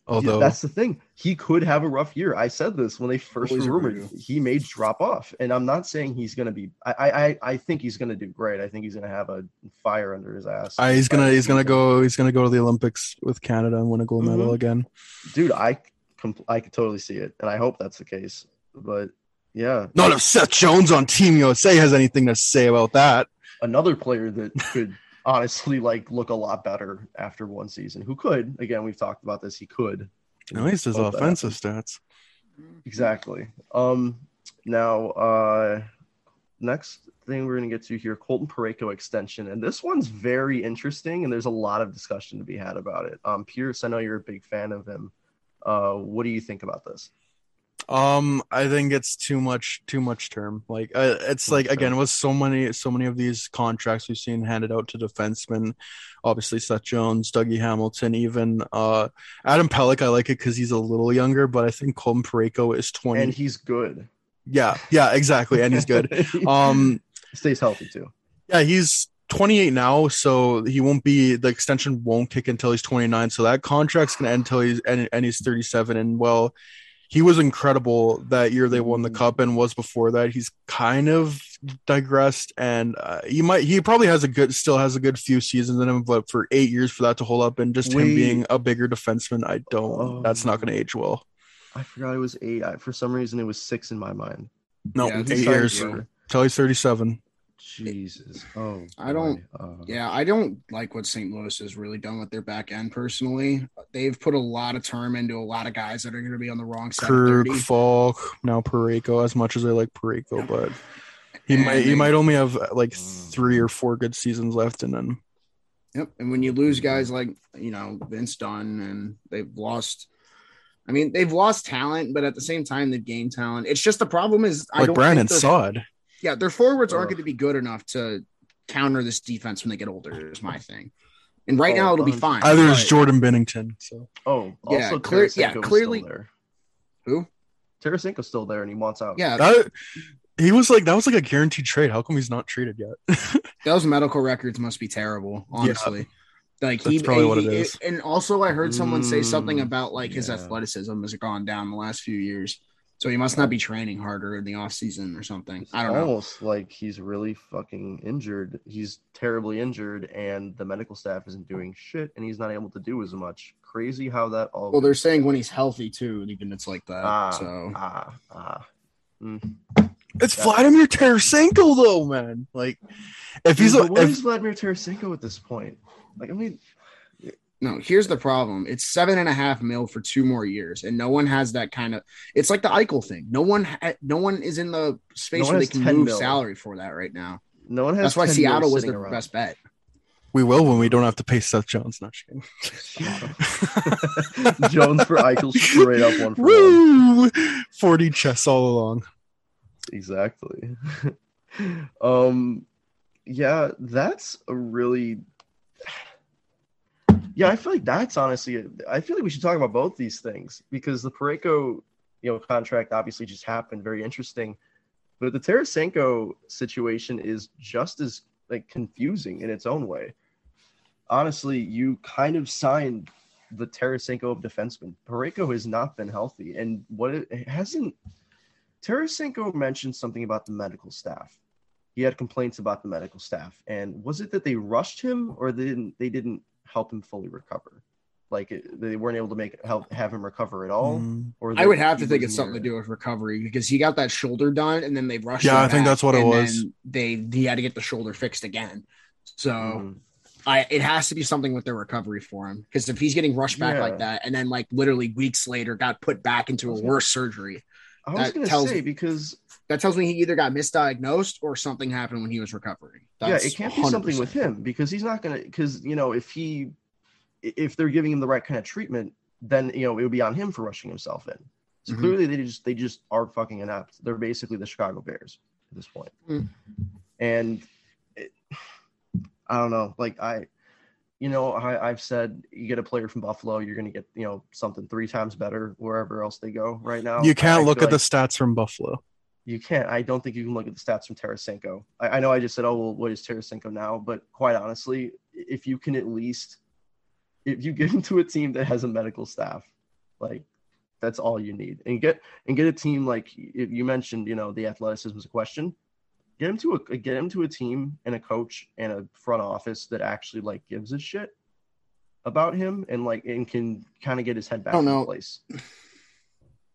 Although that's the thing. He could have a rough year. I said this when they first were rumored. He may drop off, and I'm not saying he's going to be. I, I I- I think he's going to do great. I think he's going to have a fire under his ass. uh, he's gonna he's gonna go he's gonna go to the Olympics with Canada and win a gold medal Mhm. again. dude i compl- i could totally see it and i hope that's the case but yeah Not if Seth Jones on Team USA has anything to say about that. another player that could honestly like look a lot better after one season. Who could? Again we've talked about this. He could. At least his Hope that offensive stats. exactly. Um now uh next thing we're going to get to here colton parayko extension. And this one's very interesting and there's a lot of discussion to be had about it. Um pierce i know you're a big fan of him. Uh what do you think about this Um, I think it's too much, too much term. Like, uh, it's like again with so many, so many of these contracts we've seen handed out to defensemen. Obviously, Seth Jones, Dougie Hamilton, even uh, Adam Pelech. I like it because he's a little younger, but I think Colton Parayko is twenty. and he's good yeah, yeah, exactly, and he's good. Um, stays healthy too yeah, he's 28 now, so he won't be the extension won't kick until he's 29. So that contract's gonna end until he's and, and he's 37. And well, he was incredible that year they won the cup, and was before that. He's kind of digressed, and uh, he might he probably has a good still has a good few seasons in him, but for eight years for that to hold up, and just him being a bigger defenseman, I don't. that's not gonna age well. I forgot it was eight. I, for some reason, it was six in my mind. No, Yeah, eight years signed for- till he's 37. Jesus. Oh, I don't- Uh, Yeah, I don't like what St. Louis has really done with their back end personally. They've put a lot of term into a lot of guys that are going to be on the wrong side of Kirk, 30. Faulk, now Parayko. As much as I like Parayko, but He And might he might only have uh, like three or four good seasons left, and then Yep. And when you lose guys like, you know, Vince Dunn and they've lost I mean, they've lost talent, but at the same time they've gained talent. It's just the problem is I like Brandon Saad. Yeah, their forwards aren't going to be good enough to counter this defense when they get older, is my thing. And right Oh, now it'll be fine. Either is Jordan Binnington. So Oh, Yeah, also clear- yeah, Tarasenko was clearly- still there. Who? Tarasenko's still there, and he wants out. Yeah, that he was like that was like a guaranteed trade. How come he's not traded yet? those medical records must be terrible, honestly. Like he, That's probably what he- it is. And also, I heard someone say something Mm, about like his yeah. athleticism has gone down the last few years, so he must not be training harder in the off season or something. It's I don't know. almost like he's really fucking injured. He's terribly injured, and the medical staff isn't doing shit, and he's not able to do as much. Crazy how that all. Well, they're saying when he's healthy too, even it's like that. ah so ah ah. Mm. it's Yeah. Vladimir Tarasenko though, man. Like if he's But a, what if, is Vladimir Tarasenko at this point? Like, I mean, no, here's the problem: it's seven and a half mil for two more years, and no one has that kind of. It's like the Eichel thing. No one, ha- no one is in the space No one where they can 10 move mil. salary for that right now. no one has. That's why Seattle was sitting the around. best bet. we will when we don't have to pay Seth Jones. Not just. Jones for Eichel straight up one for one. Forty chests all along. Exactly. um yeah, that's a really Yeah, I feel like that's honestly I feel like we should talk about both these things because the Parayko, you know, contract obviously just happened, very interesting. But the Tarasenko situation is just as like confusing in its own way. Honestly, you kind of signed the Tarasenko of defensemen. Parayko has not been healthy, and what it, it hasn't Tarasenko mentioned something about the medical staff. He had complaints about the medical staff, and was it that they rushed him or they didn't? They didn't help him fully recover. Like it, they weren't able to make help have him recover at all. Mm. Or I would have to think it's something to do with recovery because he got that shoulder done and then they rushed. Yeah, him I think that's what it was. They he had to get the shoulder fixed again. So Mhm. I it has to be something with their recovery for him because if he's getting rushed back Yeah. like that and then like literally weeks later got put back into a worse surgery, I was gonna say me- because that tells me he either got misdiagnosed or something happened when he was recovering. yeah, it can't be something with him because he's not gonna because you know if he if they're giving him the right kind of treatment, then you know it would be on him for rushing himself in. So Mhm. clearly they just they just are fucking inept. They're basically the Chicago Bears at this point. Mm. And it, I don't know, like I you know, I, I've said you get a player from Buffalo, you're gonna get, you know, something three times better wherever else they go right now. You can't I look at the stats from Buffalo. you can't. I don't think you can look at the stats from Tarasenko. I, I know I just said, oh, well, what is Tarasenko now? But quite honestly, if you can at least, if you get him to a team that has a medical staff, like that's all you need, and get and get a team like if you mentioned, you know, the athleticism is a question. Get him to a get him to a team and a coach and a front office that actually like gives a shit about him and like and can kind of get his head back I in know. place.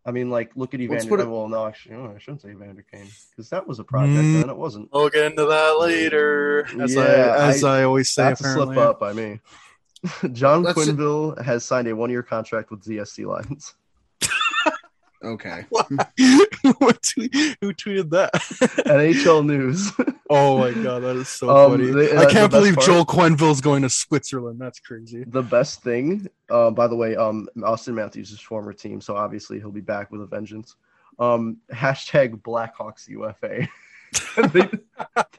I mean, like, look at Let's Evander. put it- well, no, actually, no, I shouldn't say Evander Kane because that was a project Mm. and it wasn't. We'll get into that later. As Yeah, I as I, always say, That's a slip up by me. John Let's- Quenneville has signed a one-year contract with ZSC Lions. Okay. Tweet- Who tweeted that? NHL News. oh my god, that is so Um, funny. they- uh, I can't believe part- Joel Quenneville's going to Switzerland. That's crazy. the best thing, uh, by the way, um, Auston Matthews' is former team, so obviously he'll be back with a vengeance. Um, hashtag Blackhawks UFA. they,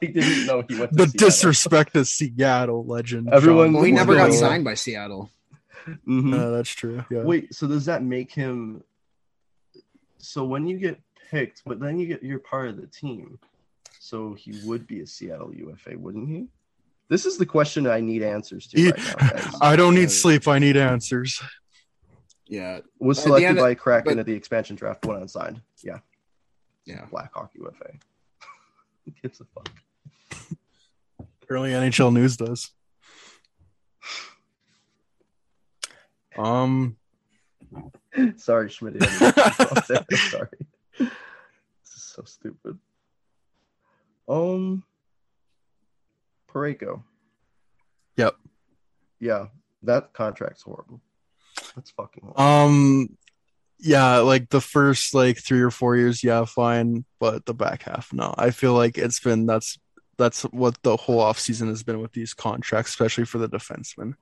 they didn't know he went to The Seattle. disrespect to Seattle legend. Everyone- Well, he never got signed by Seattle. Mhm. Uh, that's true. Yeah. Wait, so does that make him? So when you get picked, but then you get you're part of the team, so he would be a Seattle UFA, wouldn't he? This is the question I need answers to He- right now. I don't need sleep. I need answers. Yeah. Was selected by Kraken but- at the expansion draft, went unsigned. Yeah, Yeah. Blackhawk UFA. Who gives a fuck? Apparently, NHL News does. Um, Sorry, Schmidt. I didn't mean to cross there. I'm Sorry. This is so stupid. Um, Parayko. Yep. Yeah, that contract's horrible. That's fucking horrible. um, yeah, like the first like three or four years, yeah, fine, but the back half, no. I feel like it's been that's that's what the whole offseason has been with these contracts, especially for the defensemen.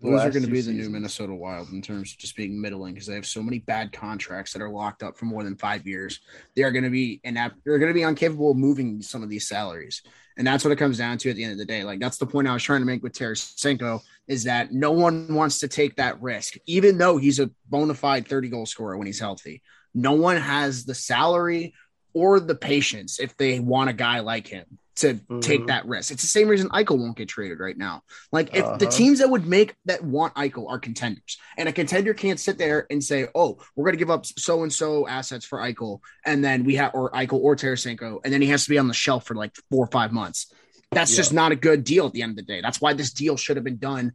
Blues are going to be the new. Minnesota Wild in terms of just being middling because they have so many bad contracts that are locked up for more than five years. They are going to be inapt. They're going to be incapable of moving some of these salaries, and that's what it comes down to at the end of the day. Like that's the point I was trying to make with Tarasenko is that no one wants to take that risk, even though he's a bona fide thirty goal scorer when he's healthy. No one has the salary or the patience if they want a guy like him to take Mhm. that risk. It's the same reason Eichel won't get traded right now. Like if the Uh-huh. teams that would make that want Eichel are contenders, and a contender can't sit there and say, "Oh, we're going to give up so and so assets for Eichel," and then we have or Eichel or Tarasenko, and then he has to be on the shelf for like four or five months. That's Yeah. just not a good deal at the end of the day. That's why this deal should have been done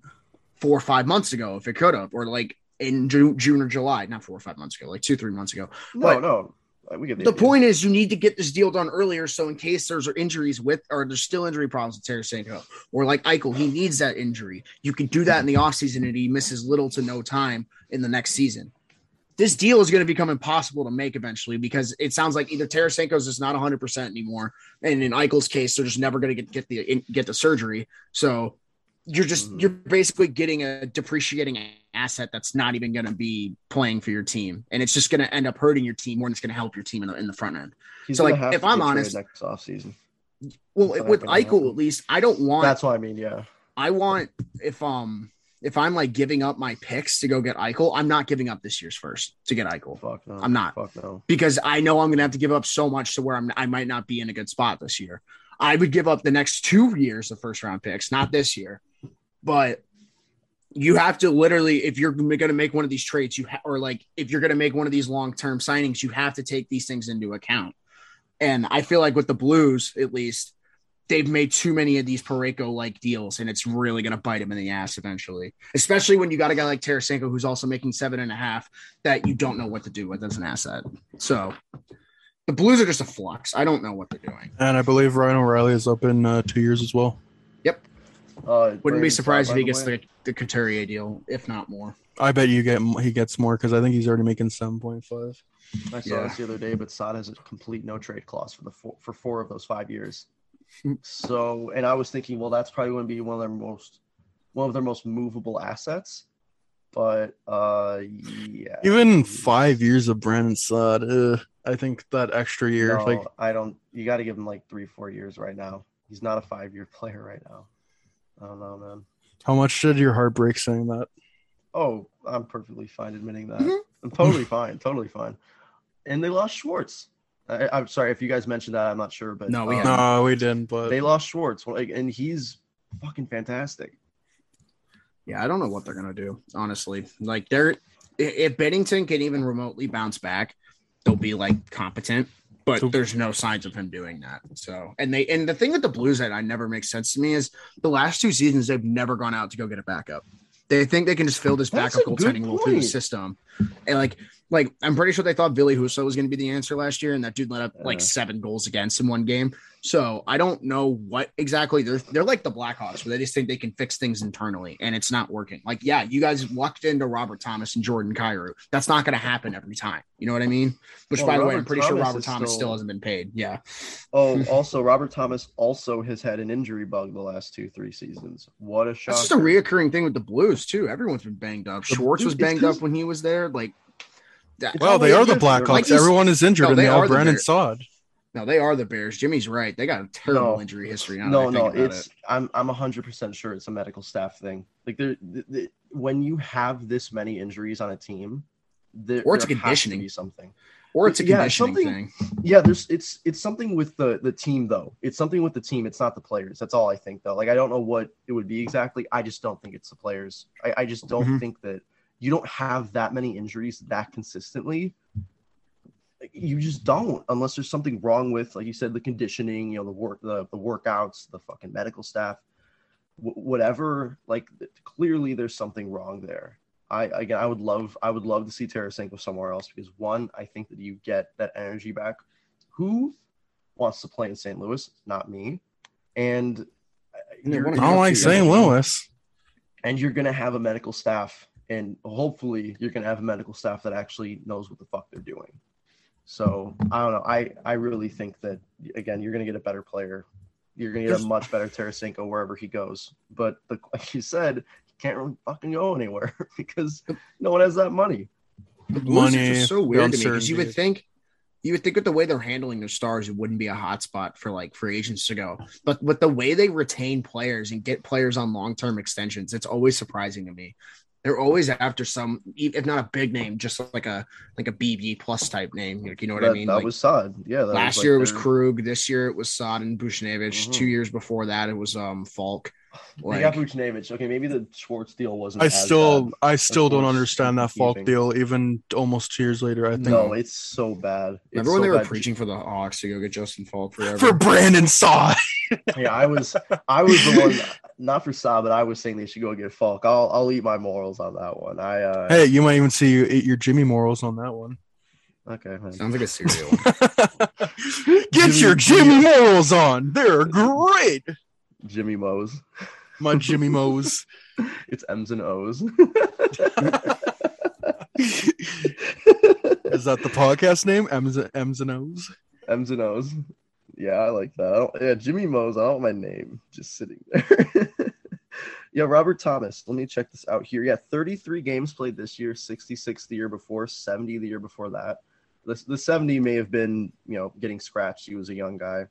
four or five months ago if it could have, or like in June, June or July, not four or five months ago, like two, three months ago. No, But- no. We get The idea. point is, you need to get this deal done earlier. So, in case there's injuries with, or there's still injury problems with Tarasenko, or like Eichel, he needs that injury. You can do that in the offseason and he misses little to no time in the next season. This deal is going to become impossible to make eventually because it sounds like either Tarasenko's is not 100% anymore. And in Eichel's case, they're just never going to get, get the get the surgery. So, you're just Mhm. you're basically getting a depreciating asset that's not even going to be playing for your team and it's just going to end up hurting your team more than it's going to help your team in the, in the front end He's so, like, if I'm honest- next offseason. well That's with Eichel at least I don't want That's what I mean. Yeah. I want if um if I'm like giving up my picks to go get Eichel I'm not giving up this year's first to get Eichel Fuck no. I'm not. Fuck no. because I know I'm going to have to give up so much to where I'm I might not be in a good spot this year. I would give up the next 2 years of first round picks, not this year. But you have to literally if you're going to make one of these trades you ha- or like if you're going to make one of these long-term signings you have to take these things into account. And I feel like with the Blues at least they've made too many of these Parayko like deals and it's really going to bite them in the ass eventually. Especially when you got a guy like Tarasenko who's also making seven and a half that you don't know what to do with as an asset. So the Blues are just a flux. I don't know what they're doing. And I believe Ryan O'Reilly is up in uh, two years as well. Uh, Wouldn't be surprised if he by gets way. the, the Couturier deal, if not more. I bet you get he gets more because I think he's already making seven point five. I saw Yeah. this the other day, but Saad has a complete no trade clause for the four, for four of those five years. so, and I was thinking, well, that's probably going to be one of their most one of their most movable assets. But uh, yeah, Even five years of Brandon Saad, uh, I think that extra year, No, like I don't. You got to give him like three, four years right now. He's not a five year player right now. I don't know, man. how much did your heart break saying that? Oh, I'm perfectly fine admitting that. Mhm. I'm totally fine, totally fine. And they lost Schwartz. I, I'm sorry if you guys mentioned that. I'm not sure, but No, we um. No, we didn't. But they lost Schwartz, like, and he's fucking fantastic. Yeah, I don't know what they're gonna do. Honestly, like they're if Binnington can even remotely bounce back, they'll be like competent. But So- there's no signs of him doing that. So, and they and the thing with the Blues that I never makes sense to me is the last two seasons they've never gone out to go get a backup. They think they can just fill this backup goaltending role through the system, and like like I'm pretty sure they thought Ville Husso was going to be the answer last year, and that dude let up like Uh. seven goals against in one game. So I don't know what exactly they're they're like the Blackhawks, where they just think they can fix things internally, and it's not working. Like, yeah, you guys lucked into Robert Thomas and Jordan Kyrou. That's not going to happen every time. You know what I mean? Which, Well, by the way, I'm Robert pretty sure Robert Thomas still... still- hasn't been paid. Yeah, Oh, also Robert Thomas also has had an injury bug the last two, three seasons. What a shock! that's just a reoccurring thing with the Blues too. Everyone's been banged up. Schwartz was banged banged 'cause- up when he was there. Like, that, It's well, they are the Blackhawks. like Everyone is injured, No, and they they are have Brandon Bears. Saad. no, they are the Bears. Jimmy's right. They got a terrible No. injury history. No, I no, think about it's it. I'm I'm hundred percent sure it's a medical staff thing. Like there, th- th- when you have this many injuries on a team, there, Or it's a there has to conditioning. be something. or it's a yeah, conditioning something- thing. Yeah, there's it's it's something with the the team though. It's something with the team. It's not the players. That's all I think though. Like I don't know what it would be exactly. I just don't think it's the players. I, I just don't Mhm. think that you don't have that many injuries that consistently. You just don't unless there's something wrong with, like you said, the conditioning. You know, the work, the the workouts, the fucking medical staff, wh- whatever. Like clearly, there's something wrong there. I again, I would love, I would love to see Tarasenko somewhere else because one, I think that you get that energy back. Who wants to play in St. Louis? Not me. And uh, And they you're, wanna I don't like St. Louis. and you're gonna have a medical staff and hopefully you're gonna have a medical staff that actually knows what the fuck they're doing. So I don't know. I I really think that again, you're gonna get a better player. You're gonna get a much better Tarasenko wherever he goes. But the, like you said, he can't really fucking go anywhere because no one has that money. The Blues are Money, just so weird to me because you would think you would think with the way they're handling their stars, it wouldn't be a hot spot for like free agents to go. But with the way they retain players and get players on long term extensions, it's always surprising to me. They're always after some, if not a big name, just like a like a BB plus type name. Like, you know what that, I mean? that Like, was Saad. Yeah. That last like year it was Krug. This year it was Saad and Buchnevich. Mhm. Two years before that it was um Faulk. They got Vucinovic. Okay, maybe the Schwartz deal wasn't. I as still bad. I still don't understand that Faulk keeping. deal even almost two years later. I think No, it's so bad. It's Remember when so they were bad. preaching for the Hawks to go get Justin Faulk forever? for Brandon Saad. Yeah, I was I was the one not for Saad, but I was saying they should go get Faulk. I'll I'll eat my morals on that one. I uh Hey, you might even see you eat your Jimmy morals on that one. okay. man. Sounds like a cereal. Get your Jimmy morals on. They're great. Jimmy Mo's. My Jimmy Mo's. It's M's and O's. Is that the podcast name? M's, M's and O's. M's and O's. Yeah, I like that. I don't, yeah, Jimmy Mo's. I don't want my name just sitting there. yeah, Robert Thomas. Let me check this out here. Yeah, 33 games played this year, 66 the year before, 70 the year before that. The, the 70 may have been, you know, getting scratched. He was a young guy,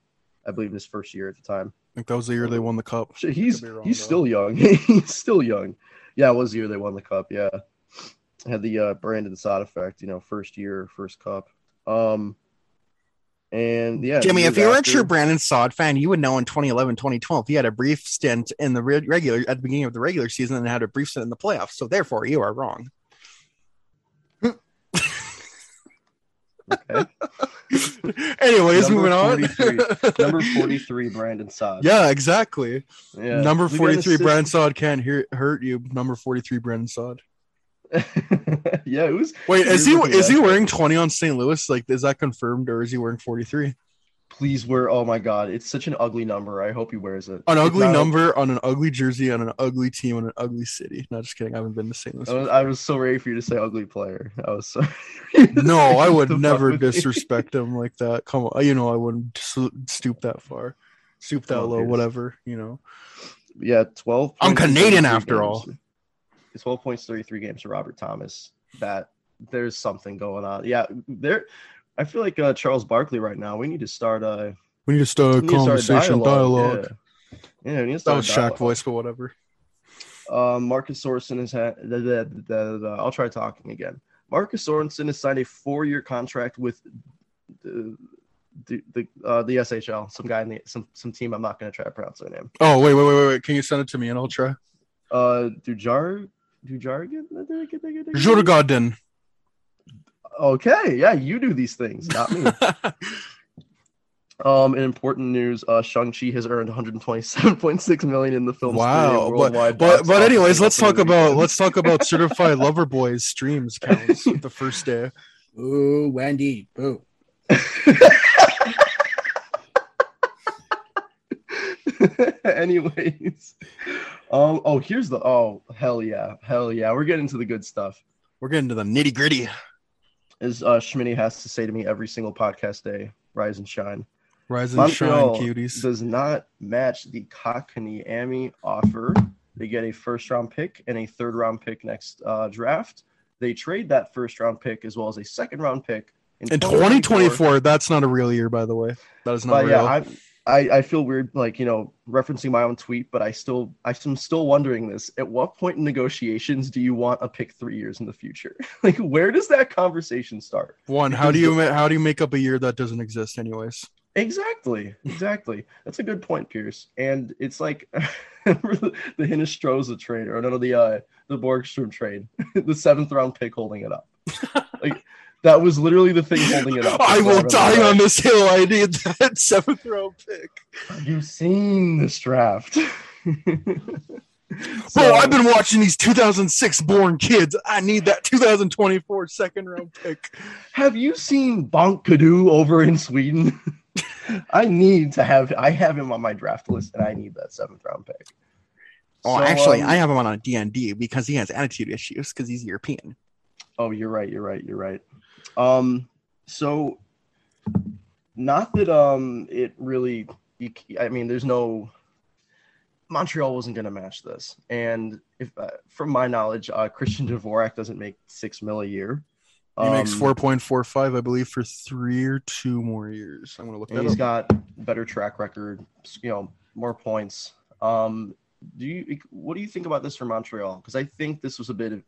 I believe, in his first year at the time. I think that was the year they won the cup. He's wrong, he's though. still young. he's still young. Yeah, it was the year they won the cup. Yeah, had the uh, Brandon side effect. You know, first year, first cup. Um, and yeah, Jimmy, if years you were a true Brandon Saad fan, you would know in 2011, 2012, he had a brief stint in the re- regular at the beginning of the regular season and had a brief stint in the playoffs. So therefore, you are wrong. Okay. Anyways, Number moving on. number forty-three, Brandon Saad. yeah, exactly. yeah. Number We got an 43, Brandon Saad can't hear, hurt you. Number 43, Brandon Saad. yeah, it was. Wait, is he is he wearing 20 on St. Louis? Like, is that confirmed or is he wearing 43? Please wear. Oh my God, it's such an ugly number. I hope he wears it. An ugly number on an ugly jersey on an ugly team on an ugly city. Not just kidding. I haven't been to St. Louis. I was, I was so ready for you to say ugly player. I was so. no, I would never me. disrespect him like that. Come on, you know I wouldn't stoop that far, stoop that on, low, whatever. You know, Yeah, twelve. I'm Canadian 33 after all. games. It's twelve points, thirty-three games for Robert Thomas. That there's something going on. Yeah, there. I feel like uh, Charles Barkley right now. We need to start uh, we need to start a we need to start a conversation, dialogue. Yeah. yeah, we need to start. That was a Shaq voice, but whatever. Um, Marcus Sorensen has had. The, the, the, the, I'll try talking again. Marcus Sorensen has signed a four-year contract with the the the, uh, the SHL. Some guy in the some some team. I'm not going to try to pronounce their name. Oh wait, wait, wait, wait, wait. Can you send it to me and I'll try? Uh, Dujar Dujargan. Jorgodin. Okay, yeah, you do these things, not me. um, in important news, uh, Shang Chi has earned 127.6 million in the film. wow, but but but anyways, let's talk about weekend. let's talk about certified lover boys streams counts the first day. Ooh, Wendy. Boo. Anyways, um, oh, here's the oh hell yeah, hell yeah, we're getting to the good stuff. We're getting to the nitty gritty. As uh, Schmitty has to say to me every single podcast day, rise and shine. Rise and shine, Montreal cuties. does not match the Kotkaniemi offer. They get a first round pick and a third round pick next uh, draft. They trade that first round pick as well as a second round pick In 2024, that's not a real year, by the way. That is not But real. yeah, I, I I feel weird, like you know, referencing my own tweet, but I still I'm still wondering this. At what point in negotiations do you want a pick three years in the future? like, where does that conversation start? One, how do you ma- how do you make up a year that doesn't exist, anyways? Exactly, exactly. That's a good point, Pierce. And it's like the Hinostroza trade, or no, the uh, the Borgstrom trade, the seventh round pick holding it up. like that was literally the thing holding it up. I will die on this hill. I need that seventh round pick, You've you seen this draft? bro. I've been watching these 2006 born kids. I need that 2024 second round pick. Have you seen Bonk Kadu over in Sweden? I need to have I have him on my draft list and I need that seventh round pick. Oh, So, actually, um, I have him on a DND because he has attitude issues because he's European. Oh, you're right. You're right. You're right. Um, so not that um it really. I mean, there's no. Montreal wasn't going to match this, and if uh, from my knowledge, uh, Christian Dvorak doesn't make six mil a year. He makes Um, four point four five, I believe, for three or two more years. I'm gonna look and that he's up. got better track record. You know, more points. Um, do you? What do you think about this for Montreal? Because I think this was a bit of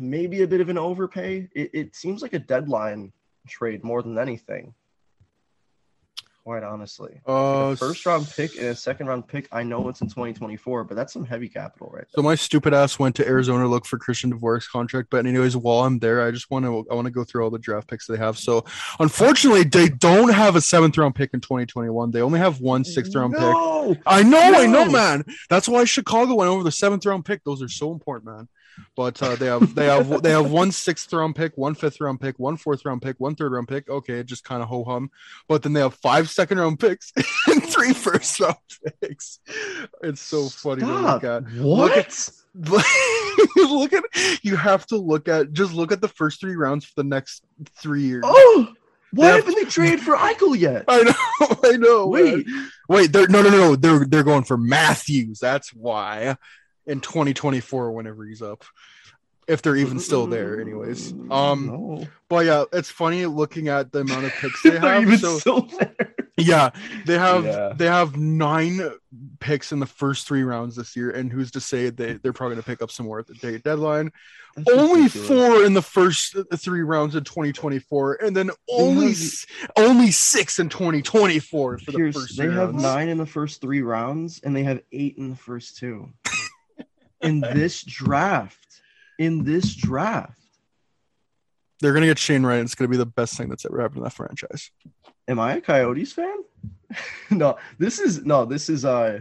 maybe a bit of an overpay. It, it seems like a deadline trade more than anything. Quite honestly, Uh, Like a first round pick and a second round pick. I know it's in 2024, but that's some heavy capital, right? So my stupid ass went to Arizona to look for Christian Dvorak's contract. But anyways, while I'm there, I just want to I want to go through all the draft picks they have. So unfortunately, they don't have a seventh round pick in 2021. They only have one sixth round pick. no! I know, I know, man. That's why Chicago went over the seventh round pick. Those are so important, man. But uh, they have they have they have one sixth round pick, one fifth round pick, one fourth round pick, one third round pick. Okay, just kind of ho hum. But then they have five second round picks and three first round picks. It's so funny to look at. What? Look look at you have to look at just look at the first three rounds for the next three years. oh, why have- haven't they traded for Eichel yet? I know, I know. Wait. man. wait, they're no, no, no, no. They're they're going for Matthews. That's why in 2024, whenever he's up, if they're even still there, anyways. Um, no. but yeah, it's funny looking at the amount of picks they have. even So still there. yeah, they have Yeah. they have nine picks in the first three rounds this year, and who's to say they they're probably going to pick up some more at the day deadline? That's only ridiculous. four in the first three rounds in 2024, and then only have- only six in 2024 for the first they three have rounds. nine in the first three rounds, and they have eight in the first two. In this draft, in this draft, They're gonna get Shane Wright. It's gonna be the best thing that's ever happened to that franchise. am I a Coyotes fan? no, this is no, this is uh,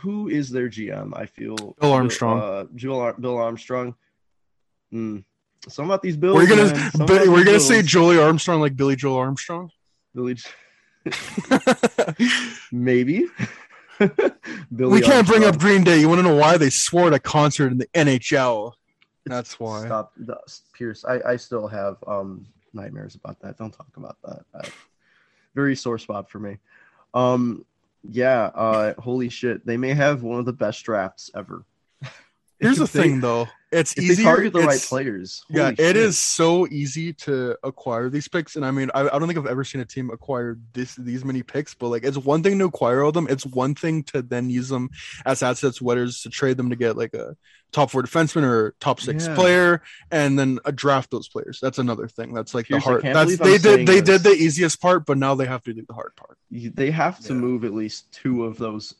who is their GM? I feel Bill Armstrong. Uh, Bill, Ar- Bill Armstrong. Hmm. Something about these Bills. We're gonna. Something we're gonna say Bills. Joey Armstrong like Billy Joel Armstrong. Billy. Maybe. We can't bring up Green Day. You want to know why they swore at a concert in the NHL? That's why. Stop, the- Pierce. I, I still have um nightmares about that. Don't talk about that. I, very sore spot for me. Um, yeah. Uh, holy shit. They may have one of the best drafts ever. Here's the they- thing, though. It's If easier. they target the right players. Yeah, holy it shit. is so easy to acquire these picks, and I mean, I, I don't think I've ever seen a team acquire this these many picks. But like, it's one thing to acquire all them; it's one thing to then use them as assets, whether it's to trade them to get like a top four defenseman or top six Yeah. player, and then uh, draft those players. That's another thing. That's like Pierce, the hard. That's believe I'm they did they this. did the easiest part, but now they have to do the hard part. They have to Yeah. move at least two of those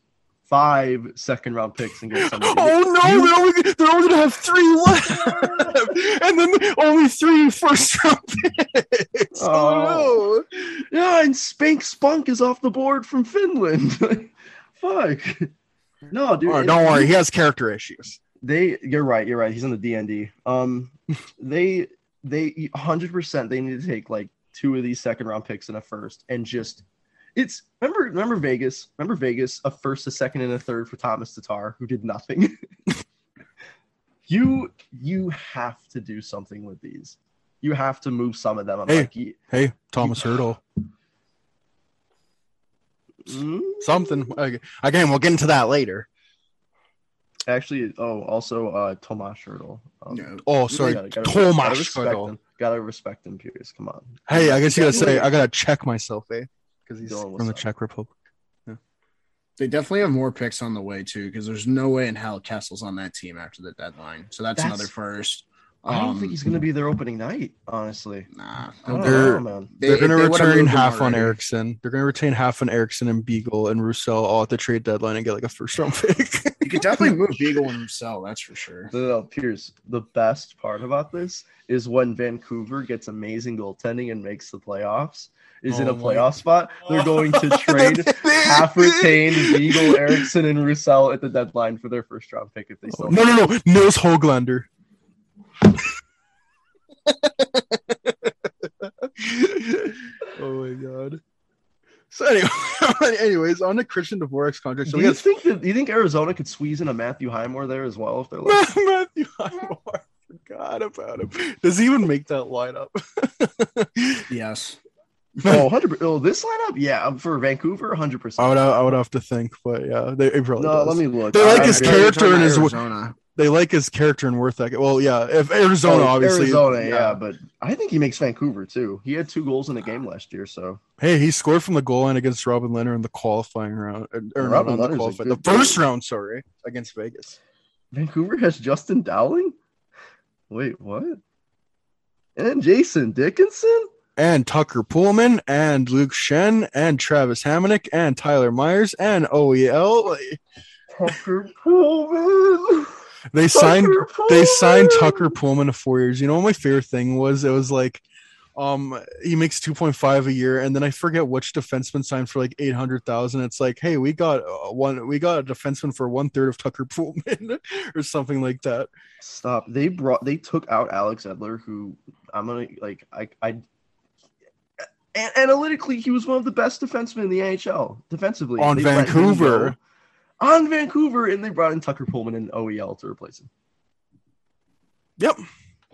five second round picks and get somebody. Oh no, they're only they're only gonna have three left, and then only three first round picks. Oh, no. Yeah, and Spank Spunk is off the board from Finland. Fuck. No, dude. Right, it- don't worry, he has character issues. They, you're right. You're right. He's in the DND. Um, they, they, hundred percent. They need to take like two of these second round picks in a first and just. It's remember remember Vegas remember Vegas a first a second and a third for Tomas Tatar who did nothing. you you have to do something with these. You have to move some of them. I'm Hey. like, ye- Hey, Thomas Hertl. mm, Something. Again, we'll get into that later. Actually, oh, also uh Tomas Hertl. Um, No. Oh, sorry. gotta- gotta- Tomas gotta respect Hertl. him. Gotta respect him, Pierce. Come on. Hey, I guess you gotta say, I gotta check myself, eh? Because he's Dylan, from the up? Czech Republic. They definitely have more picks on the way too, because there's no way in hell Kessel's on that team after the deadline. So that's, That's- another first. I don't Um, think he's gonna be their opening night, honestly. Nah, I don't They're- know. They- They're gonna they would've return half on already. Eriksson. They're gonna retain half on Eriksson and Beagle and Roussel all at the trade deadline and get like a first round pick. You could definitely move Beagle and Roussel, that's for sure. No, no, no, Pierce. The best part about this is when Vancouver gets amazing goaltending and makes the playoffs. Is in Oh a my- playoff spot. They're going to trade half retained Beagle, Eriksson, and Roussel at the deadline for their first round pick if they oh, still. no, no, no. Nils Hoglander. oh my god. So anyway, anyways, on the Christian Dvorak's contract. So do you got think that? Do you think Arizona could squeeze in a Matthew Highmore there as well if they're like? Matthew Highmore. Forgot about him. Does he even make that lineup? Yes. oh, 100 Oh, this lineup, yeah, um, for Vancouver, 100. percent. I would I would have to think, but yeah, they it probably No, does. let me look. They like his character and his Arizona. they like his character and worth ethic. Well, yeah, if Arizona Oh, obviously Arizona, yeah. but I think he makes Vancouver too. He had two goals in a game last year, so Hey, he scored from the goal line against Robin Lehner in the qualifying round, er, er, or, or Robin not the, qualifying, the first player. round. Sorry, against Vegas. Vancouver has Justin Dowling. Wait, what? And Jason Dickinson. And Tucker Poolman and Luke Schenn and Travis Hamonic and Tyler Myers and OEL. Tucker Poolman. They signed Tucker they signed Tucker Poolman to four years. You know what my favorite thing was? It was like um he makes 2.5 a year and then I forget which defenseman signed for like 800,000. It's like, "Hey, we got uh, one we got a defenseman for one third of Tucker Poolman or something like that." Stop. They brought. They took out Alex Edler, who I'm gonna like. I. I a- analytically, he was one of the best defensemen in the NHL defensively. On They Vancouver. On Vancouver, and they brought in Tucker Poolman and OEL to replace him. Yep.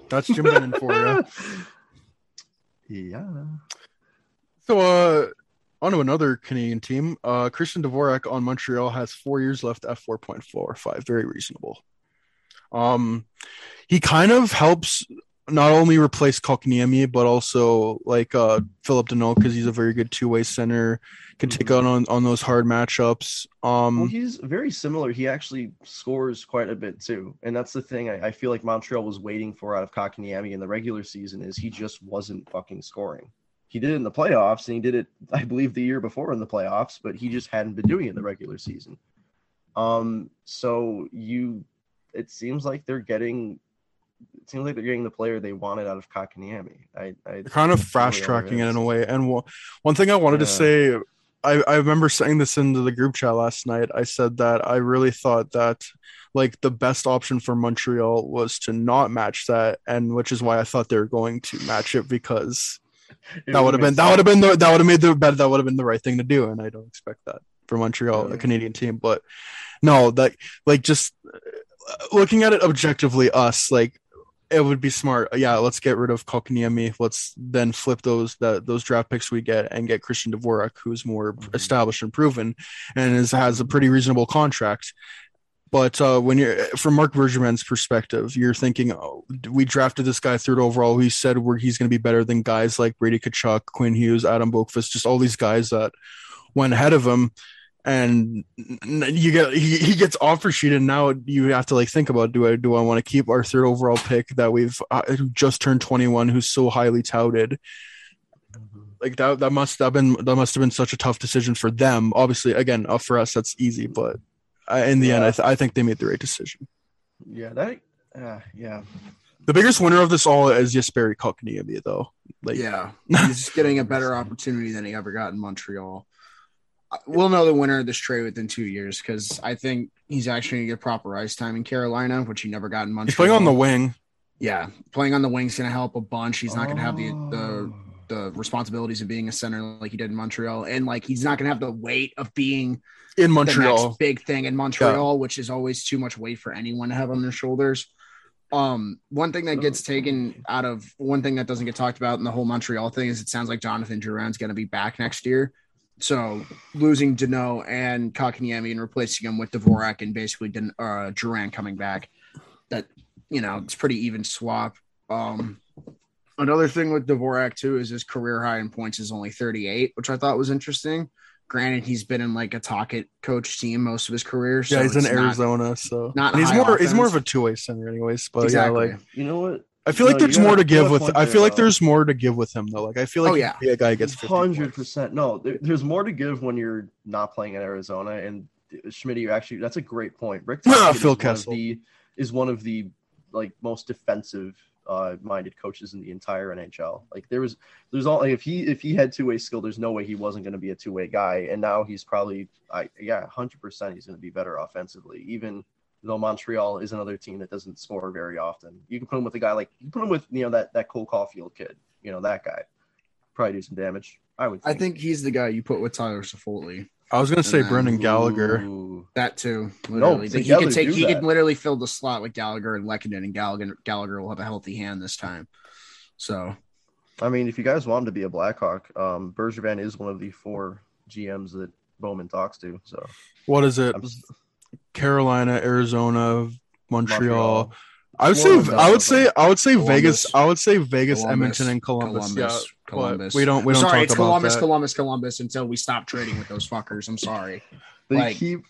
That's Jim Benning for you. Yeah. So, uh, on to another Canadian team. Uh, Christian Dvorak on Montreal has four years left at 4.45. Very reasonable. Um, he kind of helps not only replace Kotkaniemi, but also like uh, Philip Danault because he's a very good two way center, can take out on, on those hard matchups. Um, Well, he's very similar. He actually scores quite a bit too, and that's the thing I, I feel like Montreal was waiting for out of Kotkaniemi in the regular season is he just wasn't fucking scoring. He did it in the playoffs, and he did it, I believe, the year before in the playoffs, but he just hadn't been doing it in the regular season. Um, so you, it seems like they're getting, it seems like they're getting the player they wanted out of Kotkaniemi. I, I kind of fast tracking it in a way. And w- one thing I wanted to say, I, I remember saying this into the group chat last night. I said that I really thought that like the best option for Montreal was to not match that, and which is why I thought they were going to match it because It that would have been that would have been the that would have made the bet that would have been the right thing to do, and I don't expect that for Montreal, Yeah. a Canadian team. But no, that like just uh, looking at it objectively, us like it would be smart. Yeah, let's get rid of Kotkaniemi. Let's then flip those that those draft picks we get and get Christian Dvorak, who's more Mhm. established and proven, and is has a pretty reasonable contract. But uh, when you're from Marc Bergevin's perspective, you're thinking, oh, we drafted this guy third overall. He said he's going to be better than guys like Brady Tkachuk, Quinn Hughes, Adam Boqvist, just all these guys that went ahead of him. And you get he, he gets offer sheet, and now you have to like think about do I do I want to keep our third overall pick that we've uh, just turned 21, who's so highly touted, like that that must have been that must have been such a tough decision for them. Obviously, again, uh, for us that's easy, but uh, in the end, I, th- I think they made the right decision. Yeah, that, uh, yeah. The biggest winner of this all is Jesperi Kotkaniemi, though. Like, Yeah, he's getting a better opportunity than he ever got in Montreal. I- We'll know the winner of this trade within two years because I think he's actually going to get proper ice time in Carolina, which he never got in Montreal. he's playing on the wing. yeah, playing on the wing's going to help a bunch. He's not going to have the Oh. the the responsibilities of being a center like he did in Montreal, and like he's not going to have the weight of being in the Montreal. big thing in Montreal, which is always too much weight for anyone to have on their shoulders. Um, one thing that gets taken out of one thing that doesn't get talked about in the whole Montreal thing is it sounds like Jonathan Drouin's going to be back next year. So losing Danault and Kotkaniemi and replacing him with Dvorak and basically Den- uh, Drouin coming back, that you know it's pretty even swap. Um, another thing with Dvorak too is his career high in points is only 38, which I thought was interesting. Granted, he's been in like a Tocchet coach team most of his career. So yeah, he's in it's not- Arizona, so not he's high more he's more of a two way center, anyways. But exactly. yeah, like You know what? I feel like No, you there's more to give with. I feel like there's more to give with him though. Like I feel like Oh, yeah. a guy gets 50 Hundred percent. No, there, there's more to give when you're not playing in Arizona. And Schmidt, you actually that's a great point. Rick Ah, Phil is one Kessel. the is one of the like most defensive uh minded coaches in the entire NHL. Like there was there's all like, if he if he had two way skill, there's no way he wasn't going to be a two way guy. And now he's probably I yeah, hundred percent he's going to be better offensively. Even though Montreal is another team that doesn't score very often. You can put him with a guy like you can put him with you know that that Cole Caufield kid, you know that guy, probably do some damage. I would. I think he's the guy you put with Tyler Toffoli. I was gonna say then- Brendan Gallagher. Ooh. That too. No, Literally. Like, he together could take he that. could literally fill the slot with Gallagher and Lehkonen, and Gallagher Gallagher will have a healthy hand this time. So I mean, if you guys want him to be a Blackhawk, um, Bergevin is one of the four GMs that Bowman talks to. So What is it? I'm s- Carolina, Arizona, Montreal. Montreal. I would One say I would say. I would say Columbus. Vegas. I would say Vegas, Columbus, Edmonton, and Columbus. yeah, Columbus. we don't we don't sorry, talk it's about Columbus, that. Columbus, Columbus until we stop trading with those fuckers. I'm sorry. They Like- keep.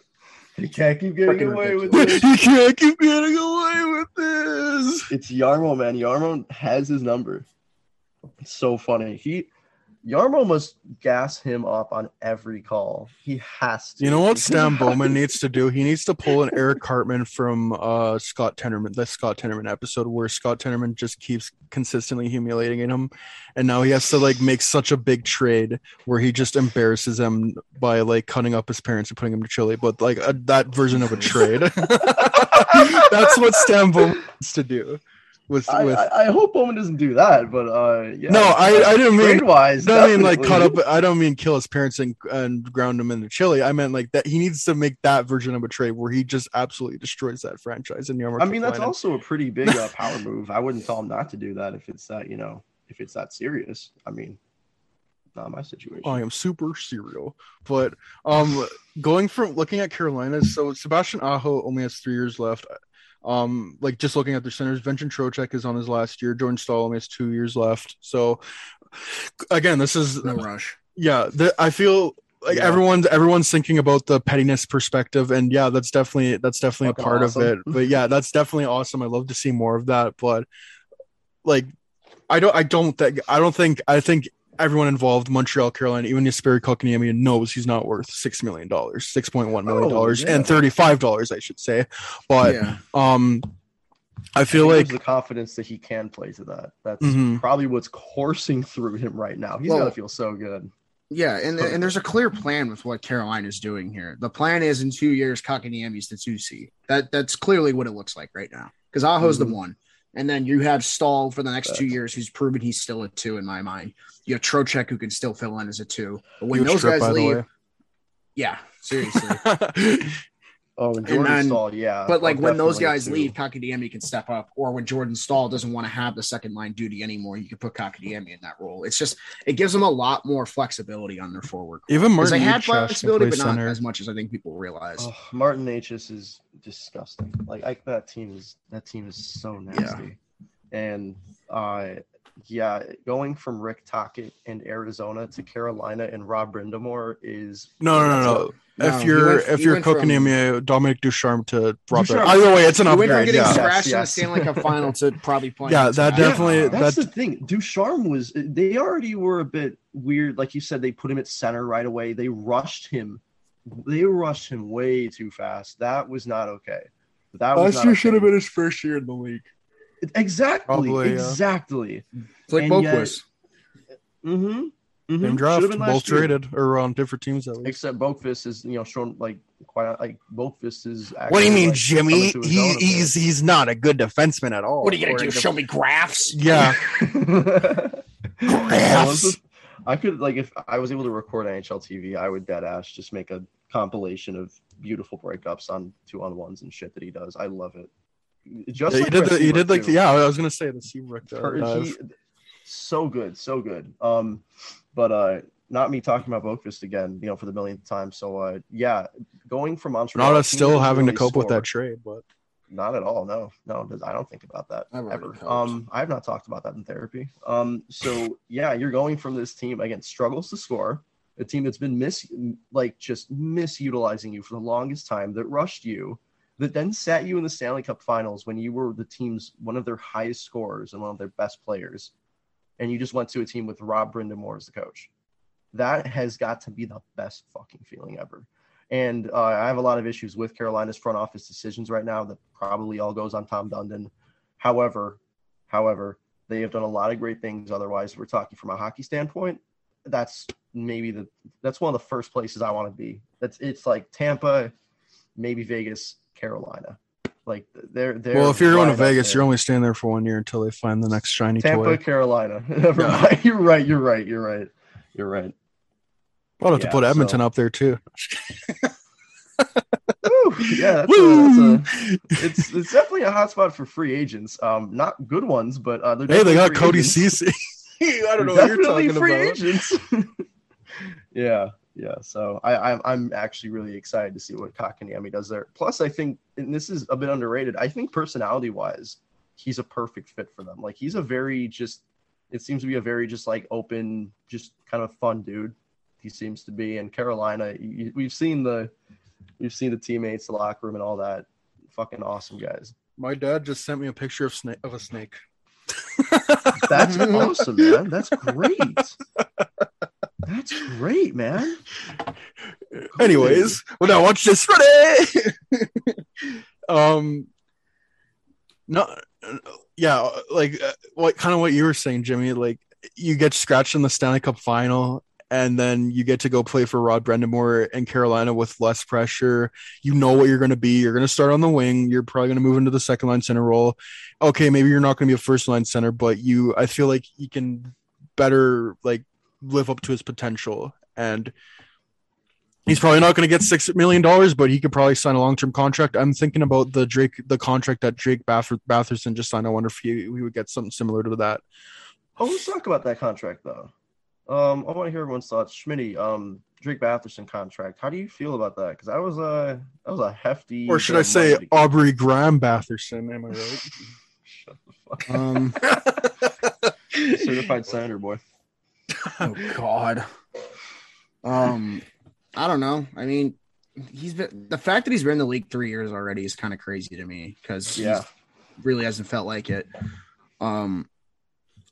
They can't keep getting Freaking away with this. you can't keep getting away with this. It's Jarmo, man. Jarmo has his number. It's so funny. He Jarmo must gas him up on every call. He has to. You know what Stan Bowman needs to do? He needs to pull an Eric Cartman from uh, Scott Tenorman, the Scott Tenorman episode where Scott Tenorman just keeps consistently humiliating him, and now he has to like make such a big trade where he just embarrasses him by like cutting up his parents and putting him to Chile. But like a, that version of a trade, that's what Stan Bowman needs to do. With, I, with I, I hope Bowman doesn't do that, but uh, yeah. no, I, I didn't mean wise. I don't mean like cut up. I don't mean kill his parents and, and ground him into chili. I meant like that he needs to make that version of a trade where he just absolutely destroys that franchise in Yarmouth. I mean, that's also a pretty big uh, power move. I wouldn't tell him not to do that if it's that, you know, if it's that serious. I mean, not my situation. I am super serial. But um, going from looking at Carolina, so Sebastian Aho only has three years left. Um, like just looking at their centers, Vincent Trocheck is on his last year. Jordan Staal has two years left. So again, this is No rush. yeah the, i feel like Yeah. everyone's everyone's thinking about the pettiness perspective and yeah that's definitely that's definitely Fucking a part awesome. of it but yeah that's definitely awesome i love to see more of that but like i don't i don't think i don't think i think everyone involved montreal carolina even Jesperi Kotkaniemi knows he's not worth six million dollars six point one million dollars Oh, yeah. and 35 dollars i should say but yeah. um i feel He like the confidence that he can play to that. That's Mhm. probably what's coursing through him right now. He's Well- got to feel so good. Yeah, and and there's a clear plan with what Carolina's doing here. The plan is in two years, Kotkaniemi's the two C. That that's clearly what it looks like right now. Because Aho's Mhm. the one, and then you have Staal for the next two years, who's proven he's still a two in my mind. You have Trocheck who can still fill in as a two. But when huge those trip, guys leave, yeah, seriously. Oh, and And then- Staal, yeah. But like I'm when those guys too. leave, Kotkaniemi can step up, or when Jordan Staal doesn't want to have the second line duty anymore, you can put Kotkaniemi in that role. It's just it gives them a lot more flexibility on their forward. core. even 'Cause Martin they had flexibility, but not center. as much as I think people realize. Oh, Martin Hs is disgusting. Like I, that team is that team is so nasty. And uh yeah, going from Rick Tocchet in Arizona to Carolina and Rob Brind'Amour is No, no, no, no. a- No, if you're went- if you're went from- Kotkaniemi, Dominic Ducharme to Rob. Ducharme- Either way, it's an He went from upgrade. getting Yeah, scratched in the yes. Stanley Cup final to probably playing. Yeah, that definitely- That's that's- the thing. Ducharme was they already were a bit weird. Like you said, they put him at center right away. They rushed him. They rushed him way too fast. That was not okay. That was last not year okay. should have been his first year in the league. Exactly, Probably, yeah. exactly. It's like And yet- Boquist. Mm-hmm. mm-hmm. Same draft, both traded or on different teams at least. Except Boqvist is you know shown like quite like Boqvist is. What do you mean, like, Jimmy? coming to his He, own a he's he's not a good defenseman at all. What are you gonna do? Show me graphs? Yeah, Graphs. I could like if I was able to record NHL TV, I would dead ass just make a compilation of beautiful breakups on two on ones and shit that he does. I love it. Just Yeah, like you did. Brett The, you did like too. yeah. I was gonna say the Seabrook uh, Her- he- so good, so good. Um, but uh, not me talking about Boqvist again, you know, for the millionth time. So uh, yeah, going from Montreal, Not a us still that doesn't having to really cope with that trade, but Not at all. No, no, I don't think about that I've ever. coped. Um, I have not talked about that in therapy. Um, so yeah, you're going from this team again struggles to score, a team that's been mis like just misutilizing you for the longest time, that rushed you, that then sat you in the Stanley Cup Finals when you were the team's one of their highest scorers and one of their best players, and you just went to a team with Rob Brind'Amour as the coach. That has got to be the best fucking feeling ever. And uh, I have a lot of issues with Carolina's front office decisions right now. That probably all goes on Tom Dundon. However, however, they have done a lot of great things. Otherwise, we're talking from a hockey standpoint. That's maybe the that's one of the first places I want to be. That's it's like Tampa, maybe Vegas, Carolina. Like they're they're. well, if you're going to Vegas, there. you're only staying there for one year until they find the next shiny Tampa, toy. Carolina. Never mind. You're right. You're right. You're right. You're right. I'll have to put Edmonton so- up there too. Woo, yeah, that's a, that's a, it's it's definitely a hotspot for free agents. Um, not good ones, but uh, they're Hey, they got Cody. Ceci. I don't know what you're Definitely talking free about. agents. yeah, yeah. So I, I'm I'm actually really excited to see what Kotkaniemi does there. Plus, I think, and this is a bit underrated. I think personality wise, he's a perfect fit for them. Like he's a very just. It seems to be a very just like open, just kind of fun dude. He seems to be. And Carolina, you- we've seen the, we've seen the teammates, the locker room, and all that. Fucking awesome guys. My dad just sent me a picture of snake of a snake. That's awesome, man. That's great. That's great, man. Anyways, well now watch this ready. um, no, yeah, like uh, what kind of what you were saying, Jimmy. Like you get scratched in the Stanley Cup final, and then you get to go play for Rod Brind'Amour and Carolina with less pressure. You know what you're going to be. You're going to start on the wing. You're probably going to move into the second line center role. Okay, maybe you're not going to be a first line center, but you, I feel like you can better like live up to his potential and. He's probably not going to get six million dollars, but he could probably sign a long-term contract. I'm thinking about the Drake, the contract that Drake Bath- Batherson just signed. I wonder if he, we would get something similar to that. Oh, let's talk about that contract though. Um, I want to hear everyone's thoughts. Schmitty, um, Drake Batherson contract. How do you feel about that? Because that was a that was a hefty. Or should I say Aubrey Graham Batherson? Am I right? Shut the fuck Um. Certified senator boy. Oh God. Um, I don't know. I mean, he's been the fact that he's been in the league three years already is kind of crazy to me because Yeah. really hasn't felt like it. Um,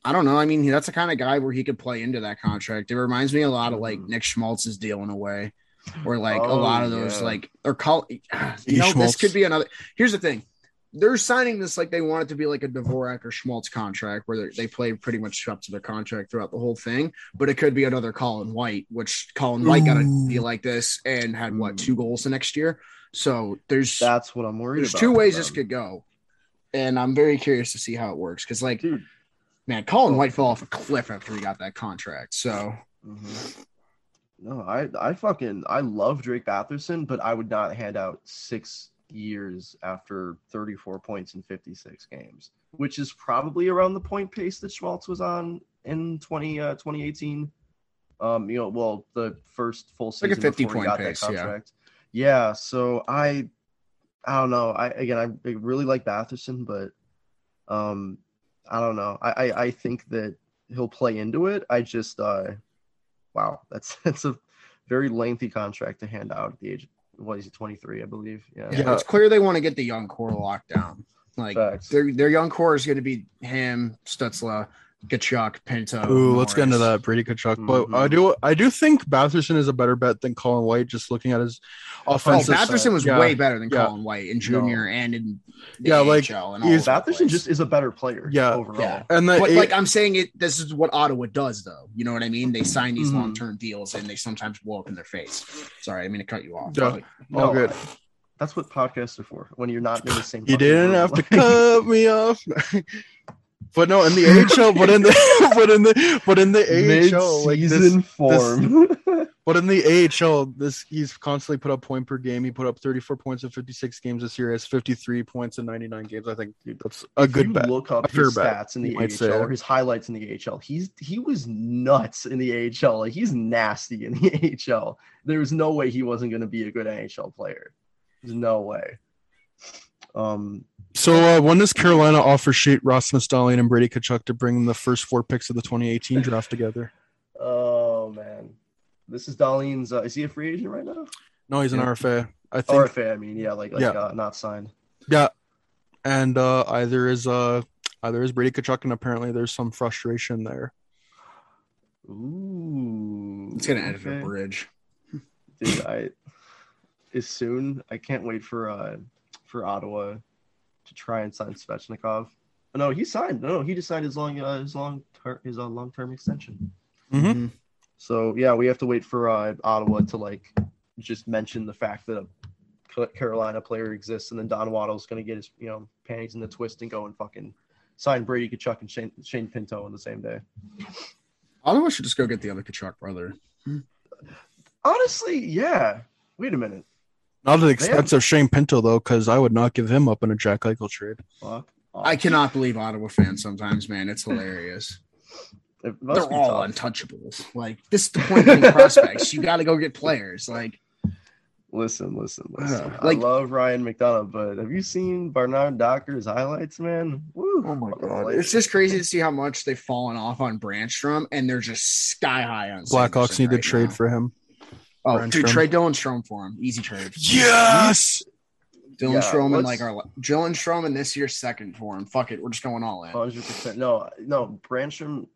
I don't know. I mean, that's the kind of guy where he could play into that contract. It reminds me a lot of like Nick Schmaltz's deal in a way, or like a Oh, lot of those yeah. like or call. You know, this could be another. Here's the thing. They're signing this like they want it to be like a Dvorak or Schmaltz contract where they- they play pretty much up to their contract throughout the whole thing. But it could be another Colin White, which Colin White got a Ooh. deal like this and had what two goals the next year. So there's That's what I'm worried there's about. two for ways this could go, and I'm very curious to see how it works. Because like, Dude. man, Colin White fell off a cliff after he got that contract. So Mhm. No, I I fucking I love Drake Batherson, but I would not hand out six years after 34 points in 56 games, which is probably around the point pace that Schmaltz was on in 20 uh, 2018. Um, you know, well, the first full Like a season 50 before he point got pace, that yeah. contract. Yeah. so I I don't know. I again I really like Batherson, but um I don't know. I, I I think that he'll play into it. I just uh wow, that's that's a very lengthy contract to hand out at the age. What is it, Twenty three, I believe. Yeah. yeah, it's clear they want to get the young core locked down. Like Facts. their their young core is going to be him, Stützle, Tkachuk, Pinto. Ooh, let's get into that Brady Tkachuk. But Mhm. I do, I do think Batherson is a better bet than Colin White. Just looking at his Oh, offensive. Batherson side. was Yeah. way better than Yeah. Colin White in junior and in the Yeah, like, AHL and all he's- over the Batherson place. just is a better player. Yeah. Overall. Yeah. and the But eight- like I'm saying, it this is what Ottawa does, though. You know what I mean? They sign these Mhm. long term deals, and they sometimes blow up in their face. Sorry, I mean to cut you off. Yeah. but- all good. That's what podcasts are for. When you're not in the same. You didn't have to cut me off. But no, in the AHL, but in the but in the but in the AHL, like this, form. but in the AHL, this he's constantly put up point per game. He put up 34 points in 56 games this year. He has 53 points in 99 games. I think that's a If good bet. Look up his bet, stats in the AHL say. or his highlights in the AHL. He's he was nuts in the AHL. Like he's nasty in the AHL. There's no way he wasn't going to be a good NHL player. There's no way. Um, So uh, when does Carolina offer Sheet, Ross Dahlin, and Brady Tkachuk to bring the first four picks of the 2018 draft together? oh man, this is Darlene's. Uh, is he a free agent right now? No, he's an Yeah. RFA. I think. RFA. I mean, yeah, like like Yeah. Uh, not signed. Yeah, and uh, either is uh, either is Brady Tkachuk, and apparently there's some frustration there. Ooh, It's gonna end at a bridge. dude i is soon i can't wait for uh for ottawa to try and sign svechnikov oh, no he signed no he just signed his long uh, his long ter- his uh, long-term extension Mhm. so yeah we have to wait for uh ottawa to like just mention the fact that a carolina player exists and then don waddle's gonna get his you know panties in the twist and go and fucking sign brady Tkachuk and shane, shane pinto on the same day Ottawa should just go get the other Tkachuk brother. Honestly, yeah. Wait a minute. Not an expensive They Shane Pinto though, because I would not give him up in a Jack Eichel trade. Fuck. I cannot believe Ottawa fans sometimes, man. It's hilarious. It must They're be all tough. untouchables. Like this is the point of prospects. You got to go get players. Like Listen, listen, listen. Uh, like- I love Ryan McDonough, but have you seen Bernard-Docker's highlights, man? Woo. Oh my god, it's just crazy to see how much they've fallen off on Brännström, and they're just sky high on Blackhawks Sanderson need to right trade now. for him. Oh, Brännström. dude, trade Dylan Strome for him. Easy trade. Yes. Dylan Yeah, Strome and like our Dylan Strome and this year's second for him. Fuck it, we're just going all in. Hundred percent. No, no, Brännström.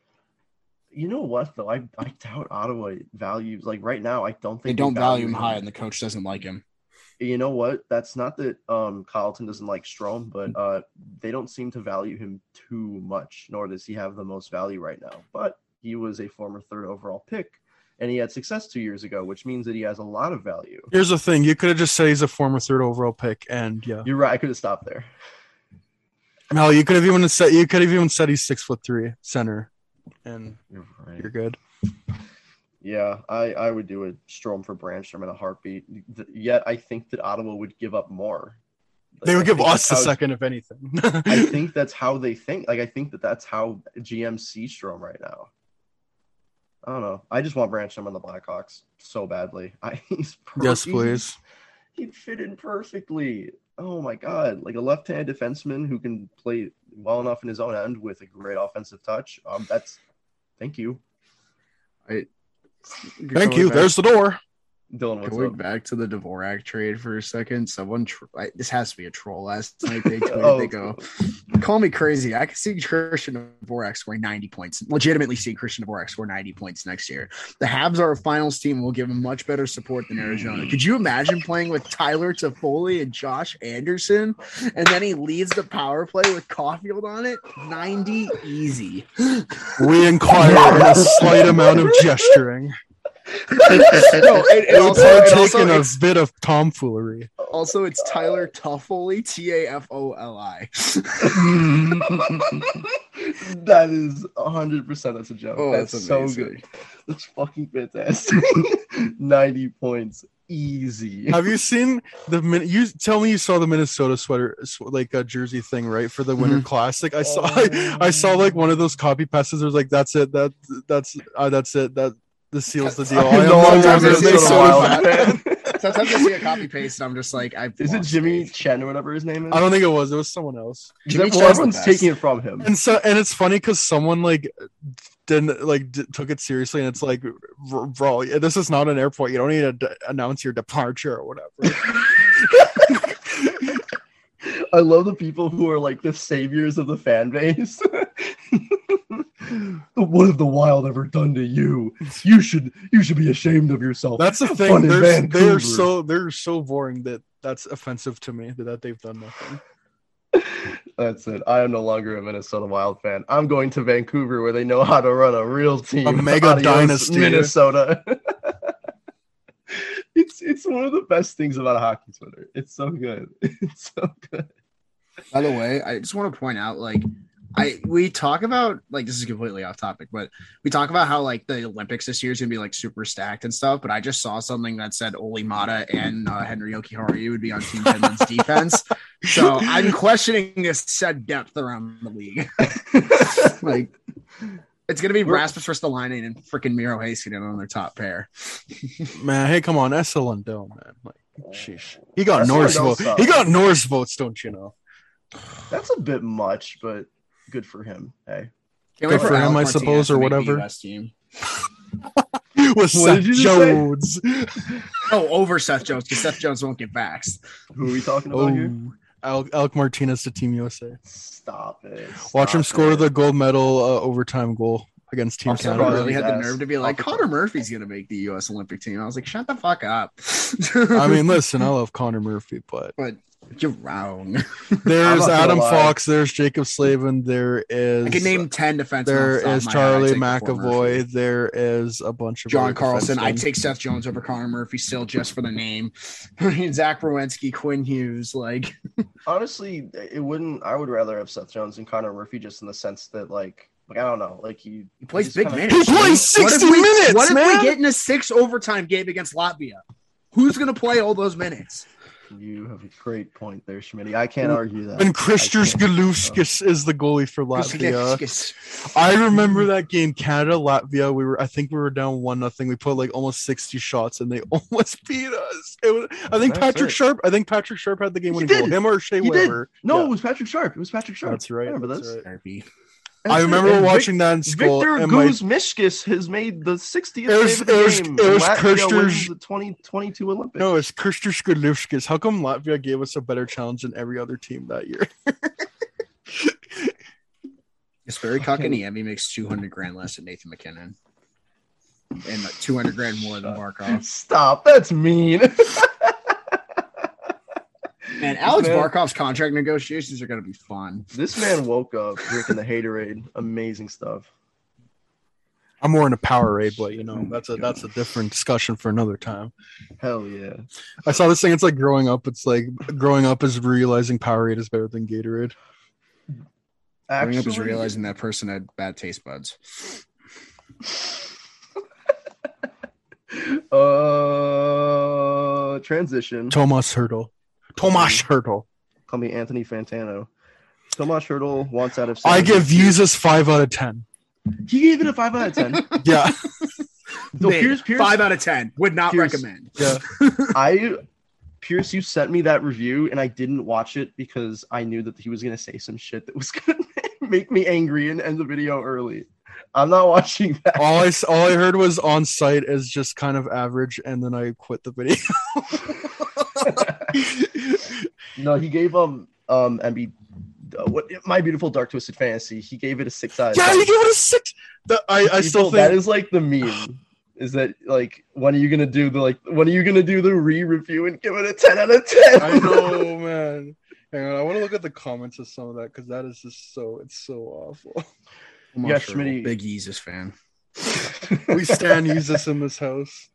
You know what though? I, I doubt Ottawa values like right now. I don't think They don't value him high, and the coach doesn't like him. You know what? That's not that um Colliton doesn't like Strome, but uh they don't seem to value him too much, nor does he have the most value right now. But he was a former third overall pick, and he had success two years ago, which means that he has a lot of value. Here's the thing: you could have just said he's a former third overall pick, and yeah, You're right. I could have stopped there. no, you could have even said you could have even said he's six foot three center, and You're right. you're good. Yeah, I, I would do a Strome for Brännström in a heartbeat. Yet I think that Ottawa would give up more. They would I give us the second, if anything. I think that's how they think. Like I think that that's how GM see Strome right now. I don't know. I just want Brännström on the Blackhawks so badly. I he's yes, please. He'd fit in perfectly. Oh my god! Like a left-handed defenseman who can play well enough in his own end with a great offensive touch. Um, that's thank you, I, Thank you. There's the door. Dylan. What's Going up? back to the Dvorak trade for a second, someone tr- I, this has to be a troll. Last night they tweeted, Oh, they go, "Call me crazy. I can see Christian Dvorak scoring 90 points. Legitimately see Christian Dvorak score 90 points next year. The Habs are a finals team. and will give him much better support than Arizona. Could you imagine playing with Tyler Toffoli and Josh Anderson, and then he leads the power play with Caufield on it? 90 easy. We inquire in a slight amount of gesturing. No, and, and also, and also a it's- bit of tomfoolery. Also, it's Tyler Toffoli, T A F O L I. that is hundred percent. That's a joke. Oh, that's, that's so good. That's fucking fantastic. Ninety points, easy. Have you seen the min- you tell me you saw the Minnesota sweater like a jersey thing right for the Winter Classic? I saw I, I saw like one of those copy passes. It was like that's it that that's uh, that's it that this seals the deal. I am No no longer longer a a Minnesota Minnesota Wild Wild fan. Sometimes I see a copy paste and I'm just like, I Is it Jimmy Chen or whatever his name is? I don't think it was. It was someone else. Jimmy well, everyone's taking it from him. And so and it's funny because someone like didn't like d- took it seriously, and it's like, r- bro, this is not an airport. You don't need to d- announce your departure or whatever. I love the people who are like the saviors of the fan base. What have the Wild ever done to you? You should you should be ashamed of yourself. That's the thing. They're, they're so they're so boring that that's offensive to me that, that they've done nothing. That's it. I am no longer a Minnesota Wild fan. I'm going to Vancouver where they know how to run a real team. A mega Adios, dynasty. Minnesota. it's it's one of the best things about a hockey Twitter. It's so good. It's so good. By the way, I just want to point out, like, I we talk about like this is completely off topic, but we talk about how like the Olympics this year is gonna be like super stacked and stuff. But I just saw something that said Olli Määttä and uh, Henri Jokiharju would be on Team Finland's defense. So I'm questioning this said depth around the league. like, it's gonna be Rasmus Ristolainen and freaking Miro Heiskanen on their top pair. Man, hey, come on, SL Lundell, man. Like, sheesh. He got That's Norse votes. He got Norse votes, don't you know? That's a bit much, but good for him. Hey. Can't Good for him, I suppose, or whatever. US team. With What Seth did you just say? Jones. Oh, over Seth Jones because Seth Jones won't get vaxxed. Who are we talking about here? Oh, Al- Alec Martinez to Team USA. Stop it. Watch him Stop score it. the gold medal uh, overtime goal against Team I'm So surprised. Canada. really had the nerve to be like, Off Connor Murphy's gonna make the U.S. Olympic team. I was like, shut the fuck up. I mean, listen, I love Connor Murphy, but but you're wrong. there's Adam. Fox, there's Jaccob Slavin, there is I can name ten defensemen. there off the top is of my head. I'd Charlie take before McAvoy, there is a bunch of John Carlson. I'd take Seth Jones over Connor Murphy still just for the name. I mean, Zach Werenski, Quinn Hughes, like Honestly, it wouldn't. I would rather have Seth Jones and Connor Murphy just in the sense that, like, Like I don't know. Like he He plays big kinda- minutes. He plays What 60 we- minutes, What if man. we get in a six overtime game against Latvia? Who's going to play all those minutes? You have a great point there, Schmitty. I can't argue that. And Christos I. Galuskis is the goalie for Latvia. I remember that game, Canada Latvia. We were, I think we were down one nothing. We put like almost sixty shots, and they almost beat us. It was, I think That's Patrick it. Sharp. I think Patrick Sharp had the game He winning goal. Him or Shea He did. Weber. No, Yeah. it was Patrick Sharp. It was Patrick Sharp. That's right. I remember that's this. right. That's I remember And Vic- watching that in school. Victor and my, Guzmishkis has made the 60th It was- save of the it was- game. it was Kirster's- wins the 2022 Olympics. no, it's Christos Galuskis. How come Latvia gave us a better challenge than every other team that year? Jesperi Kotkaniemi makes 200 grand less than Nathan MacKinnon. And uh, like 200 grand more than Barkov. Stop. That's mean. Man, Alex Man. Barkov's contract negotiations are going to be fun. this man woke up drinking the haterade. Amazing stuff. I'm more into Powerade, but you know that's a that's a different discussion for another time. Hell yeah. I saw this thing. It's like growing up. It's like growing up is realizing Powerade is better than Gatorade. Growing up is realizing that person had bad taste buds. Uh, transition. Tomas Hertl. Tomas Hertl. Call me Anthony Fantano. Tomas Hertl wants out of. I San give Jose. Yeezus five out of ten. He gave it a five out of ten. Yeah, So Mid, Pierce, Pierce, Five out of 10. Would not Pierce. recommend. yeah. I Pierce, you sent me that review and I didn't watch it because I knew that he was gonna say some shit that was gonna make me angry and end the video early. I'm not watching that. All I s- all I heard was on site is just kind of average, and then I quit the video. No, he gave um um MB uh, what my beautiful dark twisted fantasy. He gave it a six out of yeah, 10. you give it a six. The, I I still People, think that is like the meme. Is that like when are you gonna do the like when are you gonna do the re-review and give it a 10 out of 10? I know, man. Hang on, I want to look at the comments of some of that because that is just so it's so awful. I'm Yeah, not sure. Schmitty- Big Yeezus fan. We stand Yeezus in this house.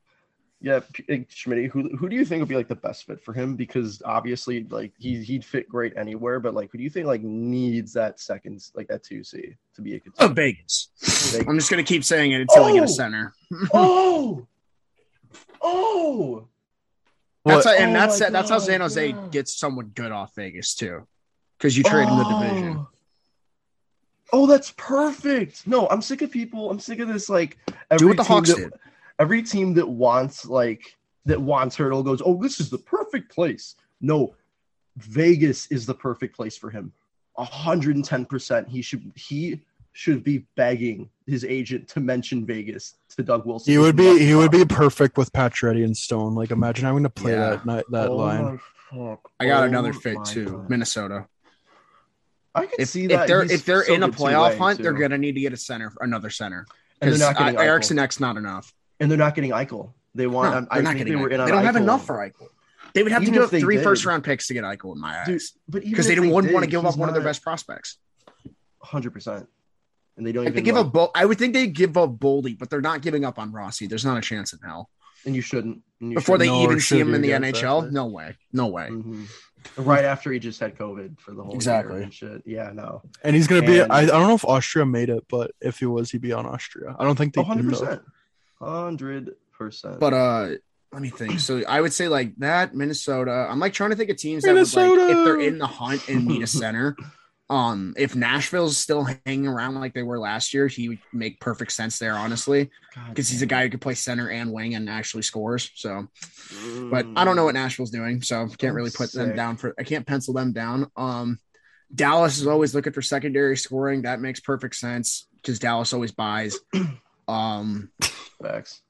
Yeah, P- uh, who who do you think would be like the best fit for him? Because obviously, like he he'd fit great anywhere, but like who do you think like needs that second like that two C to be a good? Oh, Vegas. Like- I'm just going to keep saying it until I get Oh! a center. oh, oh, That's how, and Oh that's my that's how God, San Jose yeah. gets someone good off Vegas too, because you trade in the division. Oh. Oh, that's perfect. No, I'm sick of people. I'm sick of this. Like every Do what the Hawks that, did. Every team that wants like that wants Hertl goes, oh, this is the perfect place. No, Vegas is the perfect place for him. hundred and ten percent. He should he should be begging his agent to mention Vegas to Doug Wilson. He would be he would be perfect with Pacioretty and Stone. Like imagine having to play Yeah. that night that Oh line. fuck. I got Oh another fit too, God. Minnesota. I can If, see if that. they're He's if they're so in a playoff two-way, hunt, they're gonna need to get a center, another center, And they're because not. Eriksson Ek's not enough. And they're not getting Eichel. They No, want. they're I not think getting. they were Eichel. in on They don't have enough for Eichel. They would have Even to give up they three did. first round picks to get Eichel in my Dude, eyes, but because they if didn't wouldn't want to give up one of their best prospects. 100%. And they don't Like they even give up. Bo- I would think they give up Boldy, but they're not giving up on Rossi. There's not a chance in hell. and you shouldn't. And you Before they No, even see him in the NHL, exactly. no way, no way. Mhm. Right after he just had COVID for the whole Exactly. year and shit. Yeah, no. And he's gonna be I, I don't know if Austria made it, but if he was, he'd be on Austria. I don't think they Oh, 100%. did, though. 100%. But uh, let me think. So I would say like that Minnesota. I'm like trying to think of teams that would, like, if they're in the hunt and need a center. Um, if Nashville's still hanging around like they were last year, he would make perfect sense there, honestly, because he's a guy who could play center and wing and actually scores. So, damn. but I don't know what Nashville's doing, so can't I'm really put them down for. I can't pencil them down. Um, Dallas is always looking for secondary scoring. That makes perfect sense because Dallas always buys. Um, Facts.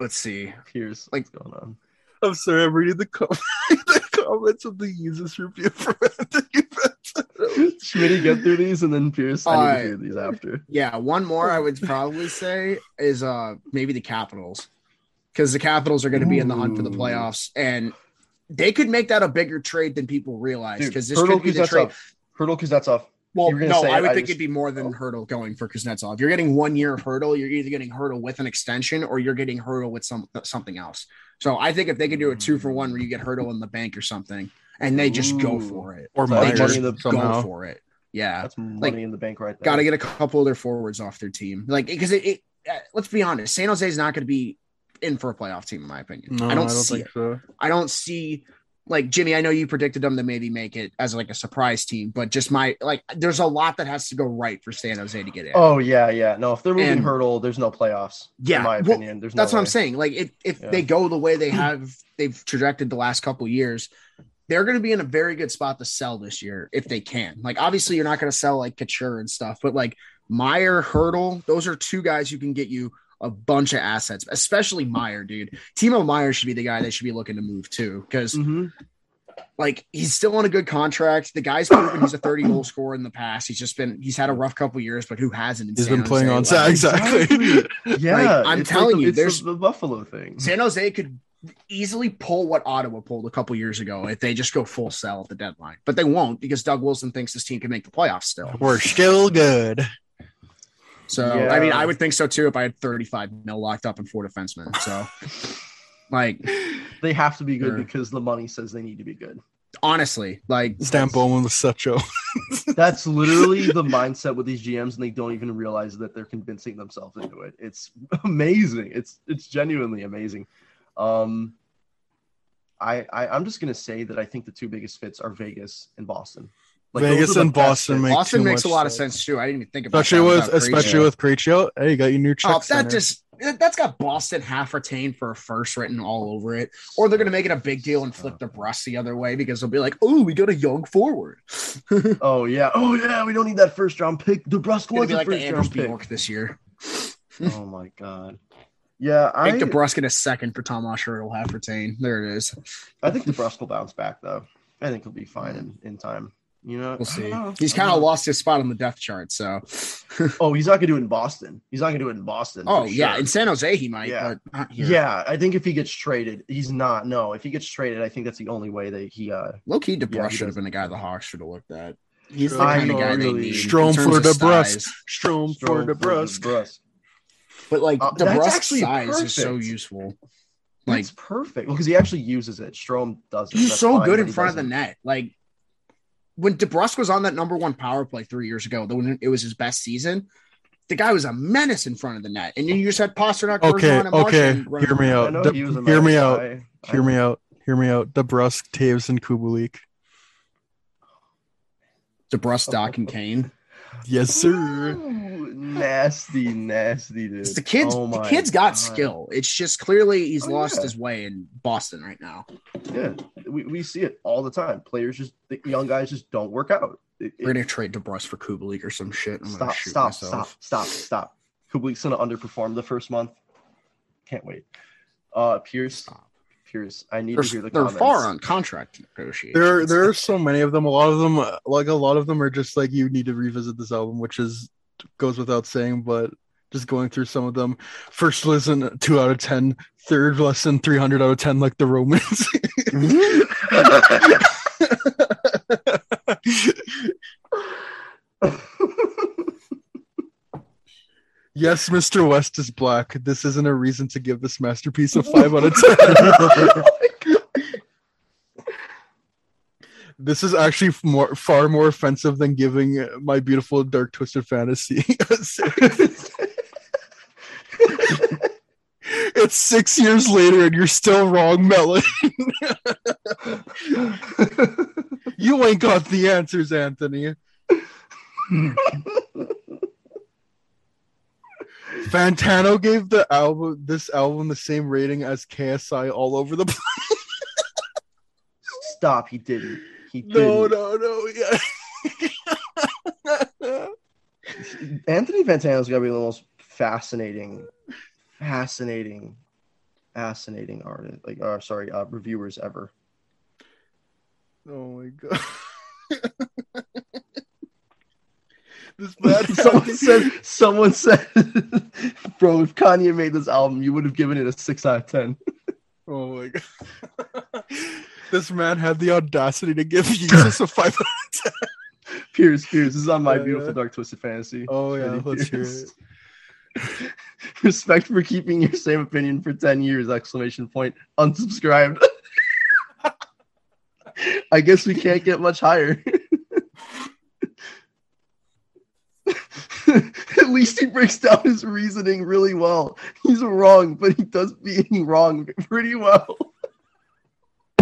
let's see. Here's Like- what's going on. I'm sorry, I'm reading the, com- the comments of the Yeezus review for Anthony Fantano. Schmitty get through these and then Pierce. I need Uh, to hear these after. Yeah, one more I would probably say is uh maybe the Capitals. Because the Capitals are going to be in the hunt for the playoffs and they could make that a bigger trade than people realize because this Hertl could be the trade. Kuznetsov. Hertl Kuznetsov. Well, you were gonna no, say I would I think just- it'd be more than oh. Hertl going for Kuznetsov. You're getting one year of Hertl, you're either getting Hertl with an extension or you're getting Hertl with some something else. So I think if they could do a two for one where you get Hertl in the bank or something, and they just go for it, Or So they just in the- go somehow. for it. Yeah, That's money Like, in the bank right there. got to get a couple of their forwards off their team. Like because it, it uh, let's be honest, San Jose is not going to be in for a playoff team in my opinion. No, I don't, see think it. so. I don't see like Jimmy. I know you predicted them to maybe make it as like a surprise team, but just my like, there's a lot that has to go right for San Jose to get in. Oh yeah, yeah. No, if they're moving And- hertl, there's no playoffs. Yeah, in my well, opinion, there's no That's what I'm saying. Like if if Yeah. they go the way they have they've trajected the last couple years, they're going to be in a very good spot to sell this year if they can. Like obviously you're not going to sell like Couture and stuff, but like Meier, Hertl, those are two guys who can get you a bunch of assets, especially Meier, dude. Timo Meier should be the guy they should be looking to move to because Mhm. like he's still on a good contract. The guy's proven he's a 30 goal scorer in the past. He's just been he's had a rough couple years, but who hasn't? in He's San been playing Jose? on Like, exactly. Yeah, I'm it's telling the, you, it's the- there's- the Buffalo thing. San Jose could easily pull what Ottawa pulled a couple years ago if they just go full sell at the deadline, but they won't because Doug Wilson thinks this team can make the playoffs still. We're still good. So Yeah. I mean, I would think so too if I had 35 mil locked up in four defensemen. So like They have to be good because the money says they need to be good. honestly, like Stan Bowman was such a. That's literally the mindset with these GMs, and they don't even realize that they're convincing themselves into it. It's amazing. It's it's genuinely amazing. Um, I, I I'm just gonna say that I think the two biggest fits are Vegas and Boston. Those Vegas and Boston make Boston too makes a much lot of sense. sense too. I didn't even think about Especially that with without especially Krejci. with Krejci. Hey, you got your new check. Oh, that center. just that's got Boston half retained for a first written all over it. Or they're gonna make it a big deal and flip uh. the brush the other way because they'll be like, "Oh, we got a young forward." Oh yeah, oh yeah, we don't need that first round pick. The It's gonna was be a like the first Andrews round pick. Bjork this year. Oh my god. Yeah, I Take DeBrusk in a second for Tom Osher. Will have retained. There it is. I think the DeBrusk will bounce back though. I think he'll be fine in, in time. You know, We'll see. know. He's kind of lost his spot on the depth chart. So, Oh, he's not gonna do it in Boston. He's not gonna do it in Boston. oh for yeah, sure. in San Jose he might. Yeah. but not here. Yeah, I think if he gets traded, he's not. No, if he gets traded, I think that's the only way that he. uh low key, DeBrusk Yeah, should have been the guy the Hawks should have looked at. He's the Strome kind of for guy they really- need. Strome for of DeBrusk. Strome for Strome DeBrusk. DeBrusk. But like Uh, that's DeBrusk's actually size is so useful. Like That's perfect because he actually uses it. Strome doesn't. he's That's so fine, good but in he front of the net. Like when DeBrusk was on that number one power play three years ago, the when it was his best season. The guy was a menace in front of the net, and you just had Pastrnak, Okay, Bergeron, and okay. Marchand Hear me out. De- he hear me nice out. I Hear me out. Hear me out. DeBrusk, Toews, and Kubalik. DeBrusk, Dach, and Kane. Yes, sir. Ooh, nasty, nasty, dude. The kid's Oh the my kid's got God. skill. It's just clearly he's Oh, lost yeah. his way in Boston right now. Yeah, we, we see it all the time. Players just, the young guys just don't work out. It- We're gonna trade DeBrusk for Kubalik or some shit. I'm stop, stop, myself. stop, stop, stop. Kubalik's gonna underperform the first month. Can't wait. Uh, Pierce, Stop. Pierce, I need They're, to hear the they're comments. far on contract negotiations. There, there are so many of them. A lot of them, uh, like a lot of them, are just like you need to revisit this album, which is goes without saying. But just going through some of them, first listen two out of ten, third listen three hundred out of ten, like the Romans. yes, Mr. West is black. This isn't a reason to give this masterpiece a five out of ten. This is actually more far more offensive than giving my beautiful dark twisted fantasy. it's six years later and you're still wrong, Melon. you ain't got the answers, Anthony. Fantano gave the album this album the same rating as KSI all over the place. Stop. He didn't. He No, didn't. no, no. Yeah. Anthony Fantano's got to be the most fascinating, fascinating, fascinating artist. Like, uh, sorry, uh, reviewers ever. Oh my god. this bad someone said, someone said, bro, if Kanye made this album, you would have given it a six out of ten. Oh my god. this man had the audacity to give Yeezus a five. out of ten. Pierce, Pierce, this is on my Yeah, beautiful yeah. dark twisted fantasy. Oh yeah, Ready, let's hear it. Respect for keeping your same opinion for 10 years! Exclamation point. Unsubscribed. I guess we can't get much higher. least he breaks down his reasoning really well. He's wrong, but he does being wrong pretty well.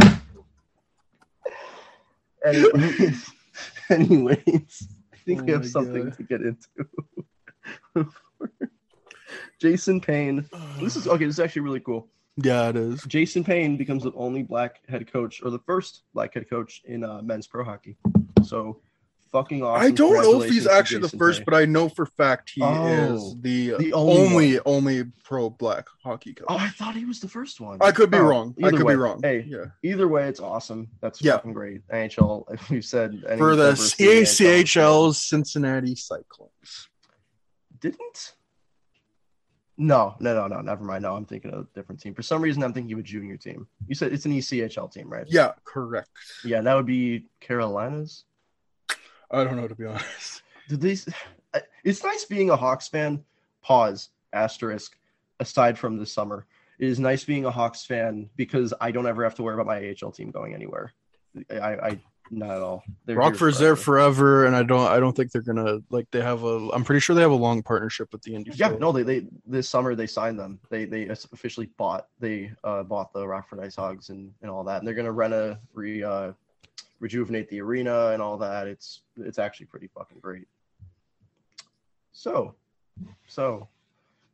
anyways, anyways, I think we Oh have something God. to get into. Jason Payne. This is okay. This is actually really cool. Yeah, it is. Jason Payne becomes the only black head coach, or the first black head coach in uh, men's pro hockey. So, fucking awesome. I don't know if he's actually the first, Payne. but I know for fact he Oh, is the, the only only only, pro black hockey coach. Oh, I thought he was the first one. I could be Oh, wrong. I could way, be wrong. Hey, yeah. either way, it's awesome. That's Yeah. fucking great. NHL, if we've said any For the diversity in NHL, ACHL's Cincinnati Cyclones. didn't. No, no, no, no. Never mind. No, I'm thinking of a different team. For some reason, I'm thinking of a junior team. You said it's an ECHL team, right? Yeah, correct. Yeah, that would be Carolinas. I don't know to be honest. Did these? It's nice being a Hawks fan. Pause. Asterisk. Aside from this summer, it is nice being a Hawks fan because I don't ever have to worry about my AHL team going anywhere. I, I not at all. They're here Rockford's there forever. forever, and I don't. I don't think they're gonna like. They have a. I'm pretty sure they have a long partnership with the Indy. Yeah, no, they, they this summer they signed them. They they officially bought they uh bought the Rockford Ice Hogs and, and all that. And they're gonna rent a re uh rejuvenate the arena and all that. It's it's actually pretty fucking great. So so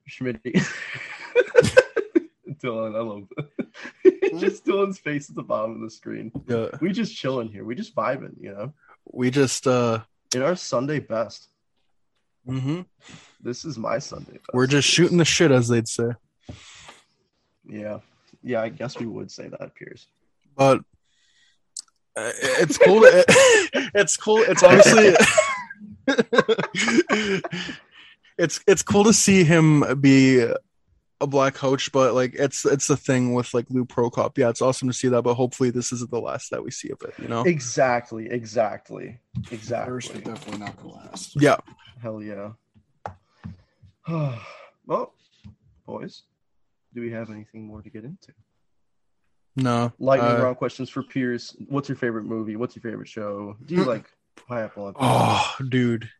Schmidt Dylan, I love that. just Dylan's face at the bottom of the screen. Yeah, We just chilling here. We just vibing, you know. we just. uh In our Sunday best. Mm-hmm. This is my Sunday best. We're just shooting the shit, as they'd say. Yeah. Yeah, I guess we would say that, Piers. But uh, it's cool. To, it's cool. It's obviously. it's it's cool to see him be a black coach, but like it's it's the thing with like Luke Prokop. Yeah, it's awesome to see that, but hopefully this isn't the last that we see of it. You know? Exactly, exactly, First, exactly. but definitely not the last. Yeah. Hell yeah. well, boys, do we have anything more to get into? No. Lightning uh, round questions for Pierce. What's your favorite movie? What's your favorite show? Do you like Pineapple on Oh, dude.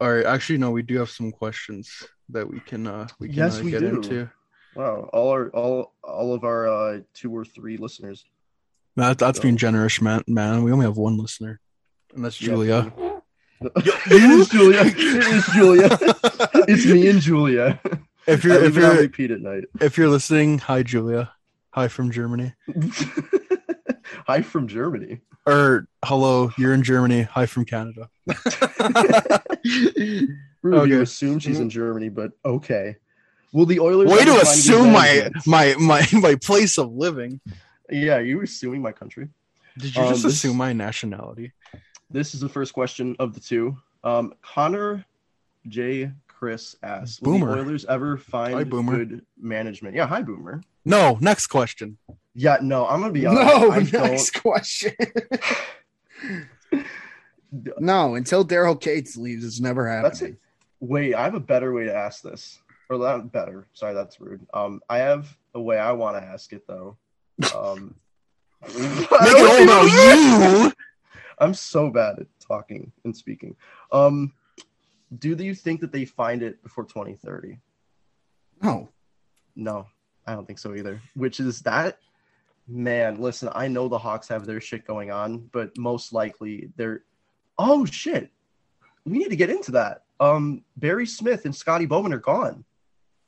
All right. Actually, no. We do have some questions that we can uh we can Yes, uh, we get do. into. Wow, all our all all of our uh, two or three listeners. That, that's So- being generous, man. Man, we only have one listener, and that's Yeah, Julia. it is Julia. It is Julia. it's me and Julia. If you're if leave it on you're repeat at night. if you're listening, hi Julia. Hi from Germany. Hi from Germany. Or hello, you're in Germany. Hi from Canada. Rude, Okay. You assume she's in Germany, but okay. Will the Oilers Way to assume my my my my place of living. Yeah, you were assuming my country. Did you Um, just this- assume my nationality? This is the first question of the two. Um, Connor J. Chris asks, will Boomer. the Oilers ever find Hi, good management? Yeah, hi, Boomer. No. Next question. Yeah, no, I'm gonna be honest. No, I next question. no, until Daryl Katz leaves, it's never That's it. Wait, I have a better way to ask this. Or not better. Sorry, that's rude. Um, I have a way I want to ask it though. Um, Make it all about you. I'm so bad at talking and speaking. Um, do you think that they find it before 2030? No. No, I don't think so either. Which is that man, listen, I know the Hawks have their shit going on, but most likely they're oh shit. We need to get into that. Um Barry Smith and Scotty Bowman are gone.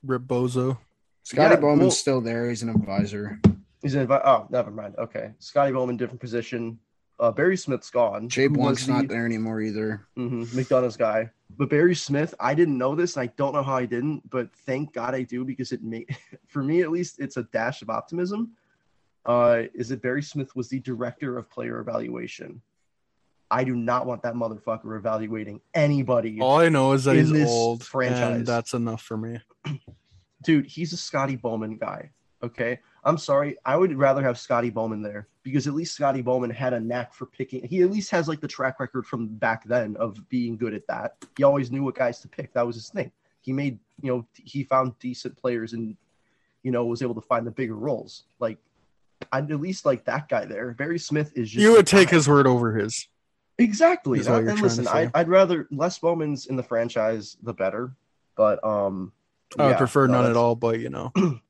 Rip Bozo. Scotty Yeah, Bowman's well- still there. He's an advisor. He's in oh, never mind. Okay. Scotty Bowman, different position. Uh Barry Smith's gone. Jay Who was Blunk's not there anymore either. hmm McDonough's guy. But Barry Smith, I didn't know this, and I don't know how I didn't, but thank God I do because it made, for me at least, it's a dash of optimism. Uh, is that Barry Smith was the director of player evaluation? I do not want that motherfucker evaluating anybody. All I know is that In he's this old, franchise. and that's enough for me. Dude, he's a Scotty Bowman guy. Okay. I'm sorry. I would rather have Scotty Bowman there because at least Scotty Bowman had a knack for picking. He at least has like the track record from back then of being good at that. He always knew what guys to pick. That was his thing. He made, you know, he found decent players and, you know, was able to find the bigger roles. Like, I'd at least like that guy there. Barry Smith is just. You would take guy. his word over his. Exactly. And you're trying to listen. I, I'd rather less Bowmans in the franchise, the better. But um, I yeah, prefer no, none at all, but you know,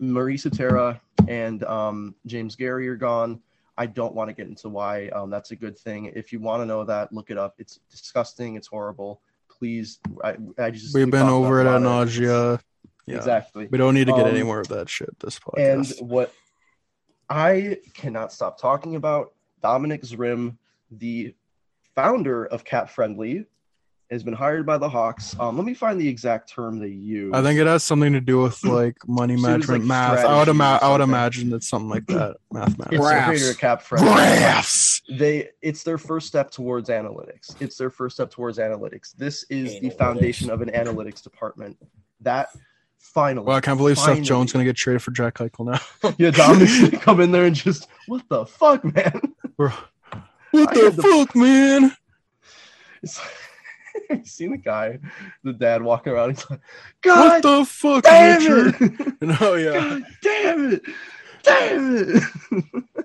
Marisa Terra and um, James Gary are gone. I don't want to get into why. Um, that's a good thing. If you want to know that, look it up. It's disgusting. It's horrible. Please, I, I just we've been over it at nausea. Yeah. Exactly. We don't need to get any Um, more of that shit this podcast. And what I cannot stop talking about, Dominik Zrim, the founder of Cap Friendly, has been hired by the Hawks. Um, let me find the exact term they use. I think it has something to do with like money So it was, management, like, math. I would, ima- I would imagine it's something like that. it's Mathematics. the Graphs. Cap Friendly. Graphs. They it's their first step towards analytics. It's their first step towards analytics. This is the foundation of an analytics department. That finally. Well, I can't believe Seth Jones gonna get traded for Jack Eichel now. Yeah, Dominic's gonna come in there and just what the fuck, man. Bro, what I the had the- fuck, man? It's, you seen the guy, the dad walking around. He's like, God, What the fuck, damn Richard? it! No, yeah. God damn it! Damn it!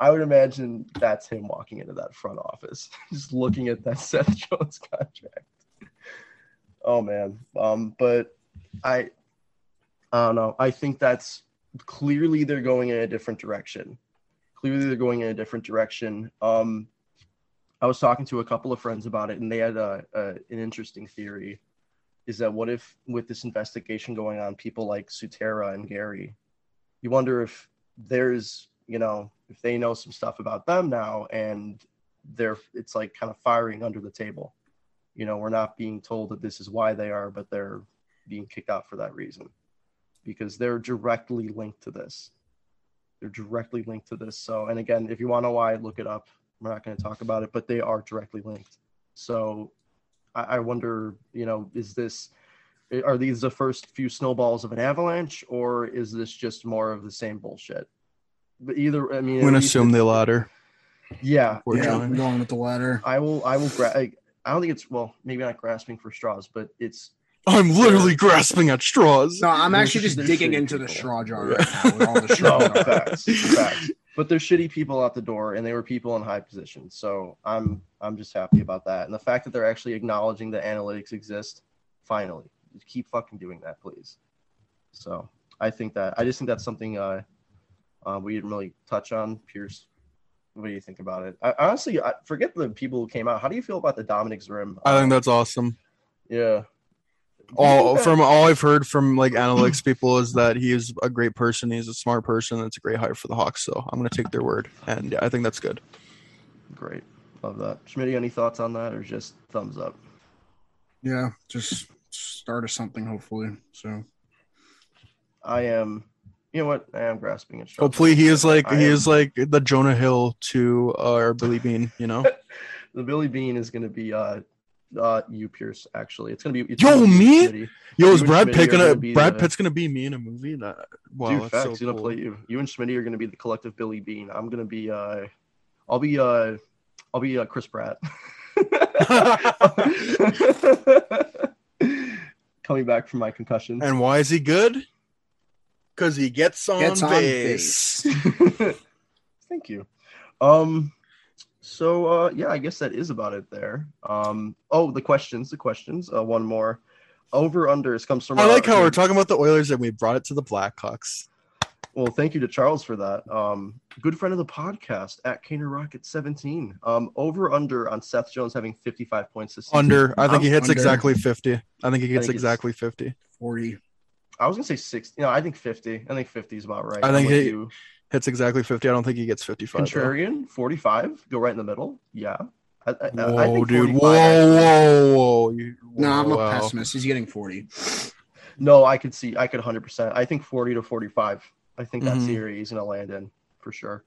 I would imagine that's him walking into that front office, just looking at that Seth Jones contract. Oh man, um, but I, I don't know. I think that's clearly they're going in a different direction. Clearly they're going in a different direction. Um, I was talking to a couple of friends about it, and they had a, a an interesting theory. Is that what if with this investigation going on, people like Sutera and Gary, you wonder if there's you know if they know some stuff about them now, and they're it's like kind of firing under the table. You know, we're not being told that this is why they are, but they're being kicked out for that reason because they're directly linked to this. They're directly linked to this. So, and again, if you want to know why, look it up. We're not going to talk about it, but they are directly linked. So, I, I wonder, you know, is this are these the first few snowballs of an avalanche, or is this just more of the same bullshit? But either, I mean, I'm gonna assume the latter. Yeah, We're yeah, yeah. I'm going with the latter. I will. I will. Gra- I, I don't think it's well. Maybe not grasping for straws, but it's I'm literally grasping at straws. No, I'm actually just digging into the straw jar right now with all the straw jar. facts, facts. But there's shitty people out the door, and they were people in high positions. So I'm I'm just happy about that, and the fact that they're actually acknowledging that analytics exist. Finally, Just keep fucking doing that, please. So I think that I just think that's something uh, uh we didn't really touch on. Pierce, what do you think about it? I, honestly, I forget the people who came out. How do you feel about the Dominik Zrim? I think that's awesome. yeah. All from all I've heard from like analytics people is that he is a great person. He's a smart person. It's a great hire for the Hawks. So I'm gonna take their word, and yeah, I think that's good. Great. Love that. Schmidt, any thoughts on that or just thumbs up? Yeah, just start of something, hopefully. So I am you know what? I am grasping at straws. Hopefully, he is like I he am- is like the Jonah Hill to our Billy Beane. You know, the Billy Beane is gonna be uh uh you Pierce actually. It's gonna be it's Yo, gonna be me? Schmitty. yo, is You Brad Pitt gonna Brad the- Pitt's gonna be me in a movie? That wow, Dude, that's facts, so he's gonna play you. You and Schmitty are gonna be the collective Billy Beane. I'm gonna be uh I'll be uh I'll be uh Chris Pratt. Coming back from my concussion. And why is he good? Because he gets on Gets on base. Thank you. Um so uh yeah, I guess that is about it there. Um oh the questions, the questions. Uh one more. Over unders comes from I like how we're talking about the Oilers and we brought it to the Blackhawks. Well, thank you to Charles for that. Um, good friend of the podcast at Caner Rocket 17. Um, over under on Seth Jones having 55 points this season. Under, I think he hits under. exactly fifty. I think he gets think exactly fifty. 40. I was gonna say 60. No, I think 50. I think 50 is about right. I think I'm he- you. Hits exactly fifty. I don't think he gets fifty-five. though. contrarian 45. Go right in the middle. Yeah. I, I, I Whoa, think dude! Whoa, whoa, whoa! You, No, I'm a wow. pessimist. He's getting 40. No, I could see. I could 100. percent I think 40 to 45. I think that's Mhm. the area he's gonna land in for sure.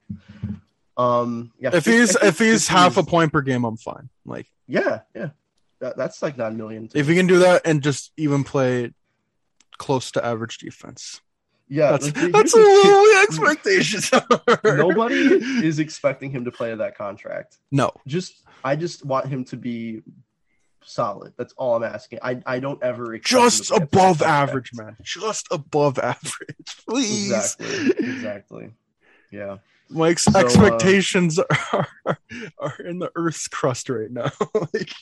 Um, yeah. If he's if he's half a point per game, I'm fine. Like yeah, yeah. That, that's like nine million. if me. he can do that and just even play close to average defense, yeah, that's like, here's that's a thing. low expectations. are. Nobody is expecting him to play that contract. No, Just I just want him to be solid. That's all I'm asking. I, I don't ever expect him just to above average, man. Just above average, please. Exactly. Exactly. Yeah. Mike's So, uh, expectations are are in the Earth's crust right now. like,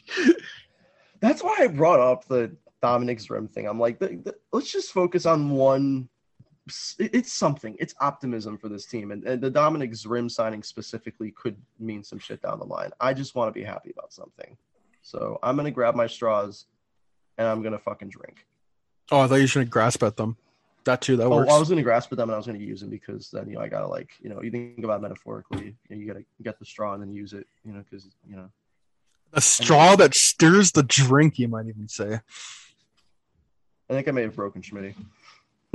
That's why I brought up the Dominic's Zrim thing. I'm like, the, the, let's just focus on one. It- It's something. It's optimism for this team, and, and the Dominik Zrim signing specifically could mean some shit down the line. I just want to be happy about something, so I'm gonna grab my straws, and I'm gonna fucking drink. oh, I thought you should grasp at them. That too. That Oh, works. I was gonna grasp at them, and I was gonna use them because then you know I gotta like you know you think about it metaphorically. You, know, you gotta get the straw and then use it. You know, because you know a straw that stirs the drink. You might even say. I think I may have broken Schmitty.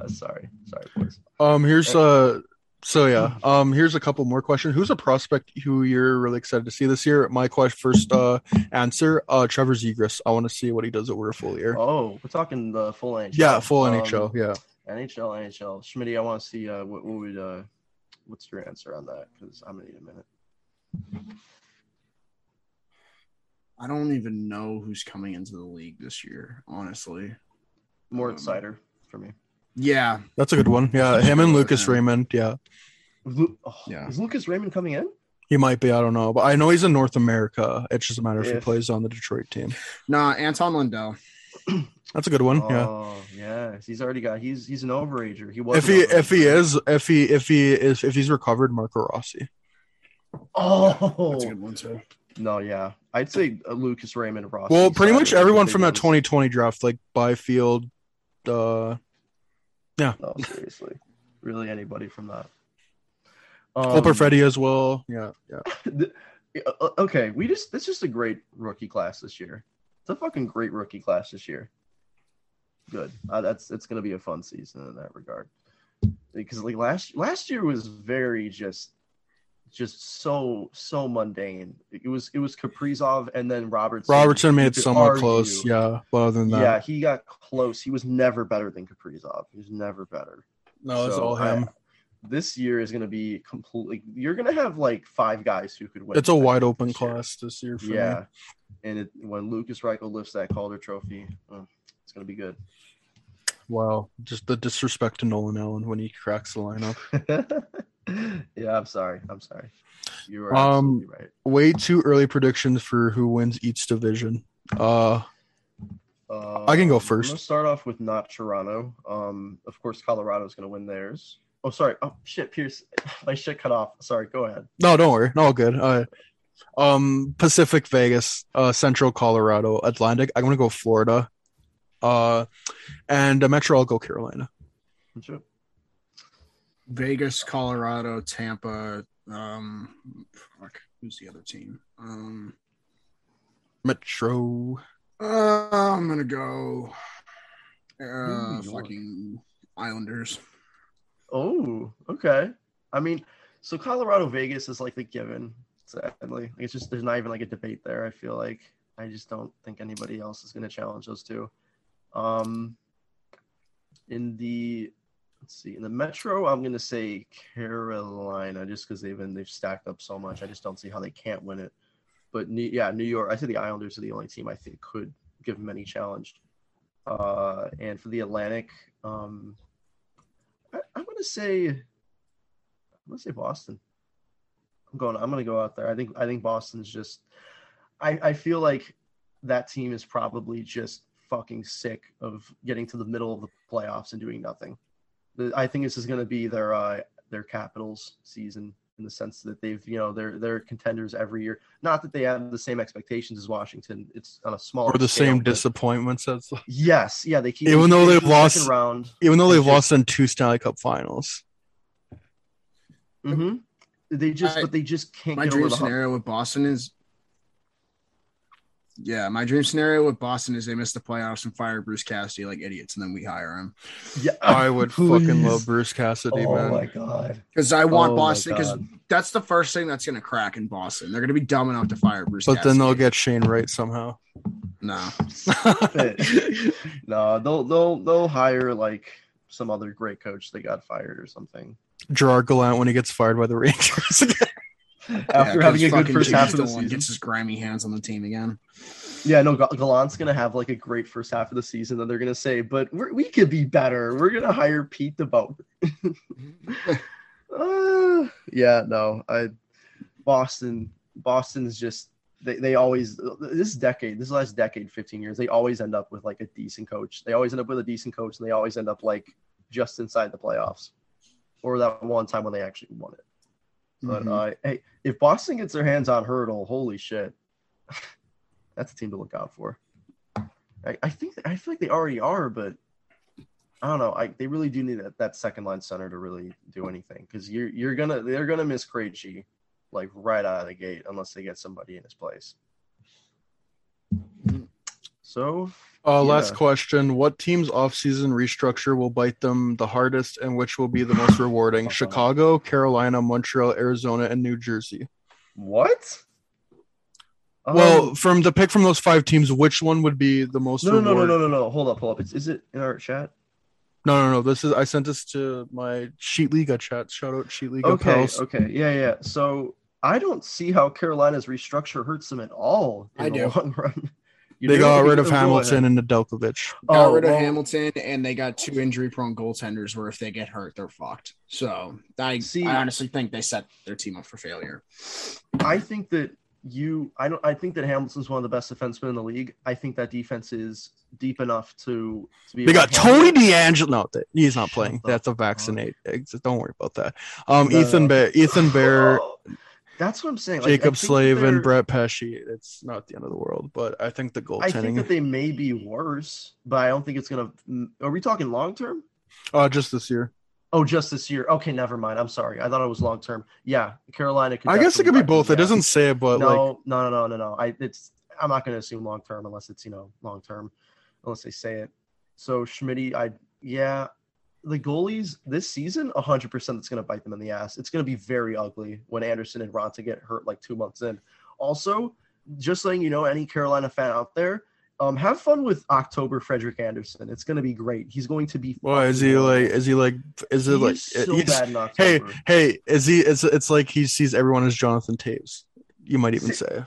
uh, sorry, sorry, boys. Um, here's uh, so yeah. Um, here's a couple more questions. Who's a prospect who you're really excited to see this year? My question first uh answer. Uh, Trevor Zegras. I want to see what he does over a full year. Oh, we're talking the full NHL. yeah, full Um, NHL. Yeah. NHL, NHL. Schmitty, I want to see uh, what, what would uh, what's your answer on that? Because I'm gonna need a minute. I don't even know who's coming into the league this year, honestly. More Um, insider for me. Yeah, That's a good one. Yeah, him and Lucas yeah. Raymond. Yeah, Lu- oh, Yeah. Is Lucas Raymond coming in? he might be. I don't know, but I know he's in North America. It's just a matter if, he plays on the Detroit team. nah, Anton Lundell. That's a good one. yeah. Oh, yeah. He's already got. He's he's an overager. He was. If he if he is if he if he is if he's recovered, Marco Rossi. Oh, That's a good one too. no, yeah. I'd say uh, Lucas Raymond Ross. Well, pretty much everyone from that 2020 draft, like Byfield, uh, No, seriously, really anybody from that. Um, Cole Perfetti as well. Yeah, yeah. the- uh, okay, we just it's just a great rookie class this year. It's a fucking great rookie class this year. Good. Uh, that's it's gonna be a fun season in that regard. Because like last last year was very just just so so mundane. It was it was Kaprizov and then Robertson. Robertson made it somewhat argue- close. Yeah, but other than that, Yeah, he got close. He was never better than Kaprizov. He was never better. no, it's So, all I- him. this year is going to be completely. You're going to have like five guys who could win. It's a wide open this year. class this year for Yeah, me. and it, when Lucas Reichel lifts that Calder Trophy, uh, it's going to be good. Wow, just the disrespect to Nolan Allan when he cracks the lineup. yeah, I'm sorry. I'm sorry. You are Um, right. Way too early predictions for who wins each division. Uh, Uh, I can go first. I'm gonna start off with not Toronto. Um, of course, Colorado's going to win theirs. Oh, sorry. Oh shit, Pierce, my shit cut off. Sorry. Go ahead. no, don't worry, no, good. Uh, um, Pacific Vegas, uh, Central Colorado, Atlantic. I'm gonna go Florida. Uh, and uh, Metro, I'll go Carolina. Sure. Vegas, Colorado, Tampa. Um, fuck, who's the other team? Um, Metro. uh, I'm gonna go. Uh, fucking Islanders. Oh, okay. I mean, so Colorado Vegas is like the given. Sadly, it's just there's not even like a debate there. I feel like I just don't think anybody else is going to challenge those two. Um, in the let's see, in the Metro, I'm going to say Carolina, just because they've been they've stacked up so much. I just don't see how they can't win it. But New, yeah, New York. I say the Islanders are the only team I think could give them any challenge. Uh, and for the Atlantic, um, I, I'm gonna say, I'm gonna say Boston. I'm going. I'm gonna go out there. I think. I think Boston's just. I I feel like that team is probably just fucking sick of getting to the middle of the playoffs and doing nothing. The- I think this is gonna be their uh their Capitals season in the sense that they've you know they're they're contenders every year. Not that they have the same expectations as Washington. It's on a smaller Or the scale, same disappointments as Yes, yeah, they keep Even though they they've keep the second lost- round. even though they've just- lost in two Stanley Cup finals. hmm They just, I- but they just can't My get dream over the hump. scenario with Boston is. Yeah, my dream scenario with Boston is they miss the playoffs and fire Bruce Cassidy like idiots, and then we hire him. Yeah, I would fucking love Bruce Cassidy, man. Oh man. my god! Because I want Oh Boston. Because that's the first thing that's going to crack in Boston. They're going to be dumb enough to fire Bruce. But then they'll get Shane Wright somehow. no. Stop it. no, they'll they'll they'll hire like some other great coach they got fired or something. Gerard Gallant when he gets fired by the Rangers. after having a good first half of the one season. gets his grimy hands on the team again. Yeah, no, Gal- Gallant's gonna have like a great first half of the season. Then they're gonna say, "But we're, we could be better. We're gonna hire Pete DeBoer." uh, yeah, no, I Boston. Boston's just they, they always this decade, this last decade, fifteen years, they always end up with like a decent coach. They always end up with a decent coach, and they always end up like just inside the playoffs, or that one time when they actually won it. But Mhm. uh, hey, if Boston gets their hands on Hertl, holy shit, that's a team to look out for. I, I think I feel like they already are, but I don't know. I they really do need that, that second line center to really do anything because you're you're gonna they're gonna miss Krejci like right out of the gate unless they get somebody in his place. So Uh, last question: What team's offseason restructure will bite them the hardest, and which will be the most rewarding? Uh-huh. Chicago, Carolina, Montreal, Arizona, and New Jersey. what? well, Um, from the pick from those five teams, which one would be the most? no, no, no, no, no, no, no. Hold up, hold up. It's, is it in our chat? no, no, no. This is I sent this to my Sheet Liga chat. Shout out Sheet Liga Okay, pals. okay, yeah, yeah. So I don't see how Carolina's restructure hurts them at all in I the do. Long run. You They got rid of Hamilton ahead. and Nedeljkovic. Got Oh, rid of well, Hamilton, and they got two injury-prone goaltenders. Where if they get hurt, they're fucked. So I, See- I honestly think they set their team up for failure. I think that you I don't I think that Hamilton's one of the best defensemen in the league. I think that defense is deep enough to to be They got to Tony it. DeAngelo. No, that- he's not playing. That's a fuck vaccinate. Don't worry about that. Um, No, Ethan no. Bear, Ethan Bear, Oh, That's what I'm saying. Like, Jaccob Slavin, and Brett Pesce. It's not the end of the world, but I think the goaltending. I think that they may be worse, but I don't think it's gonna. Are we talking long term? Uh, just this year. Oh, just this year. Okay, never mind. I'm sorry. I thought it was long term. Yeah, Carolina. Could I guess it could be both. It doesn't say it, but no, like no, no, no, no, no. I it's I'm not going to assume long term unless it's you know long term, unless they say it. So Schmidt, I yeah, the goalies this season, hundred percent, it's going to bite them in the ass. It's going to be very ugly when Andersen and Raanta get hurt like two months in. Also, just letting you know, any Carolina fan out there. Um, have fun with October Frederik Andersen. It's going to be great. He's going to be. Well, is he like? Is he like? Is it like? He's so he's- bad in hey, hey, is he? It's it's like he sees everyone as Jonathan Toews. You might even say,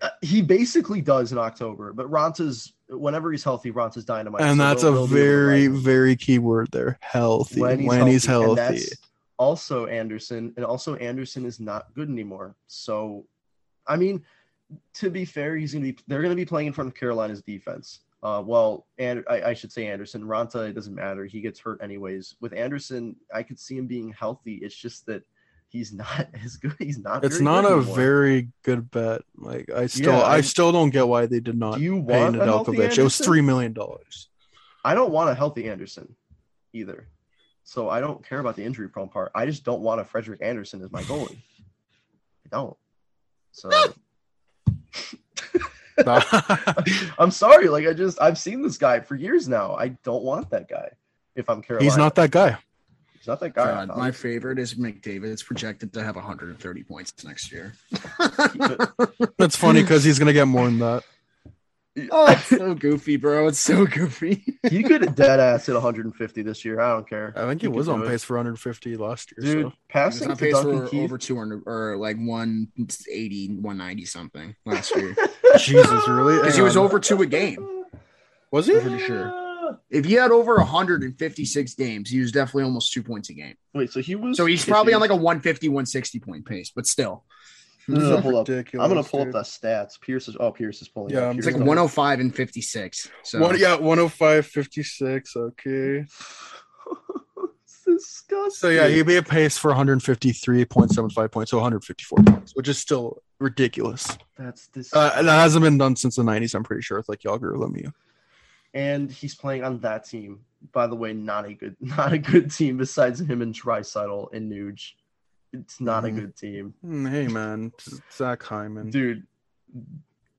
Uh, he basically does in October, but Raanta's whenever he's healthy, Raanta's dynamite. and so that's a they'll be able to very, very key word there. Healthy. When he's And healthy. that's also Andersen, and also Andersen is not good anymore. So, I mean, to be fair, he's gonna be. They're gonna be playing in front of Carolina's defense. Uh, well, and I, I should say Andersen. Raanta, it doesn't matter. He gets hurt anyways. With Andersen, I could see him being healthy. It's just that he's not as good. He's not. It's not a anymore. very good bet. Like I still, Yeah, I, I- still don't get why they did not Do you pay want Nedeljkovic. It was three million dollars. I don't want a healthy Andersen either. So I don't care about the injury prone part. I just don't want a Frederik Andersen as my goalie. I don't. So I'm sorry. Like I just I've seen this guy for years now. I don't want that guy. If I'm Carolina, He's not that guy. He's not that guy. God, my um, favorite is McDavid. It's projected to have 130 points next year. That's funny because he's gonna get more than that. oh, it's so goofy, bro. It's so goofy. he could have dead ass at 150 this year. I don't care. I think he could was on do it. pace for 150 last year. Dude, so. He's passing on pace Duncan for Keith. over 200 or like 180, 190 something last year. Jesus, really? Because he was over two a game. Was he? I'm pretty sure. If he had over 156 games, he was definitely almost two points a game. Wait, so he was. So he's okay, probably on like a 150, 160 point pace, but still. No, no, no, hold up. Ridiculous, I'm gonna pull dude. up the stats. Pierce is. Oh, Pierce is pulling. Yeah, up. It's Pierce like 105 and 56. So One, yeah, 105, 56. Okay. it's disgusting. So yeah, he'd be a pace for 153.75 points, so 154 points, which is still ridiculous. That's this. Uh, and that hasn't been done since the 90s. I'm pretty sure with like Jagr or Lemieux. And he's playing on that team. By the way, not a good, not a good team besides him and Draisaitl and Nuge. It's not Mhm. a good team, Hmm, Hey man, Zach Hyman. dude.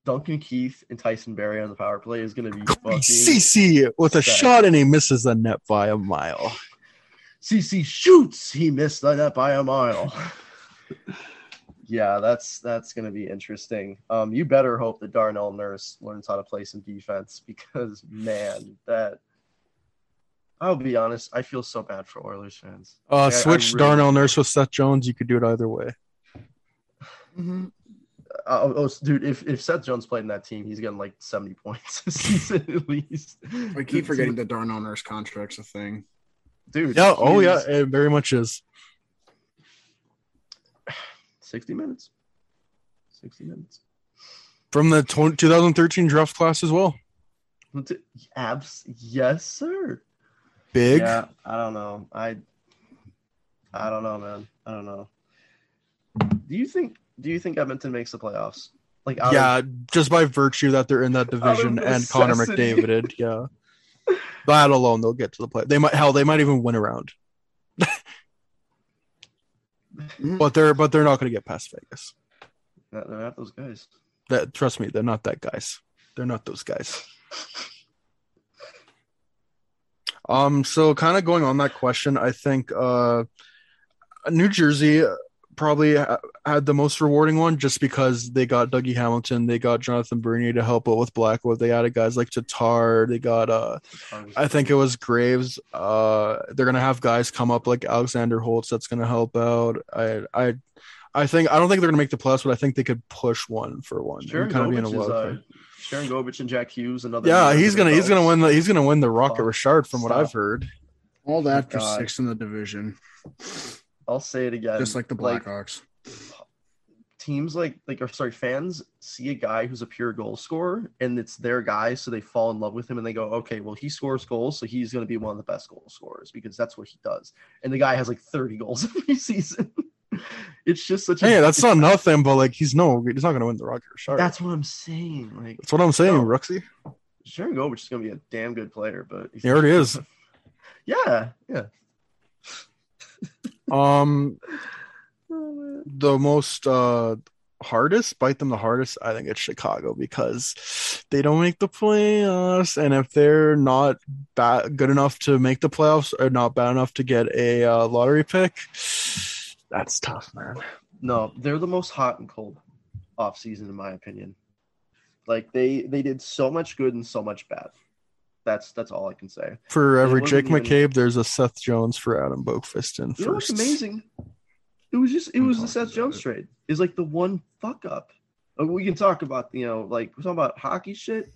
Duncan Keith and Tyson Barrie on the power play is gonna be fucking. Ceci with a shot and he misses the net by a mile. Ceci shoots. He missed the net by a mile. yeah, that's that's gonna be interesting. Um, you better hope that Darnell Nurse learns how to play some defense because man, that. I'll be honest. I feel so bad for Oilers fans. Uh, I- I switch really- Darnell Nurse with Seth Jones. You could do it either way. Mm-hmm. Uh, oh, dude, if, if Seth Jones played in that team, he's getting like 70 points this season at least. I keep forgetting the Darnell Nurse contract's a thing. Dude. Yeah. Oh yeah. It very much is. 60 minutes. 60 minutes. From the tw- 2013 draft class as well. Abs, yes, sir. Big. Yeah, I don't know. I, I don't know, man. I don't know. Do you think? Do you think Edmonton makes the playoffs? Like, out of- yeah, just by virtue that they're in that division and Connor. McDavid, yeah. That alone, they'll get to the play. They might hell, they might even win a round. But they're but they're not going to get past Vegas. they're not those guys. That trust me, they're not that guys. They're not those guys. Um, so kind of going on that question, I think uh, New Jersey probably had the most rewarding one just because they got Dougie Hamilton, they got Jonathan Bernier to help out with Blackwood, they added guys like Tatar, they got uh, I think it was Graves. Uh, they're gonna have guys come up like Alexander Holtz that's gonna help out. I I I think I don't think they're gonna make the plus, but I think they could push one for one. Sharon and kind of be in a Govich is, uh. Sharangovich and Jack Hughes. Another. Yeah, he's gonna he's gonna win the he's gonna win the Rocket Stop. Richard from what I've heard. All that for God. sixth in the division, I'll say it again. just like the Blackhawks. teams like like or sorry fans see a guy who's a pure goal scorer and it's their guy so they fall in love with him and they go okay well he scores goals so he's going to be one of the best goal scorers because that's what he does and the guy has like 30 goals every season it's just such a Hey, that's not nothing, but like he's no he's not gonna win the Rocket Richard. That's, what i'm saying like that's what I'm saying, No. Ruxy. Sharangovich is going to be a damn good player but He already is. yeah yeah Um the most uh hardest bite them the hardest i think it's chicago because they don't make the playoffs. And if they're not bad good enough to make the playoffs or not bad enough to get a uh, lottery pick that's tough man. No they're the most hot and cold off season in my opinion. Like they they did so much good and so much bad that's that's all i can say for every jake even- mccabe there's a seth jones for adam Boqvist in You know what's first amazing? It was just it I'm was the Seth Jones it. trade. Is like the one fuck up. Uh, We can talk about you know like we're talking about hockey shit.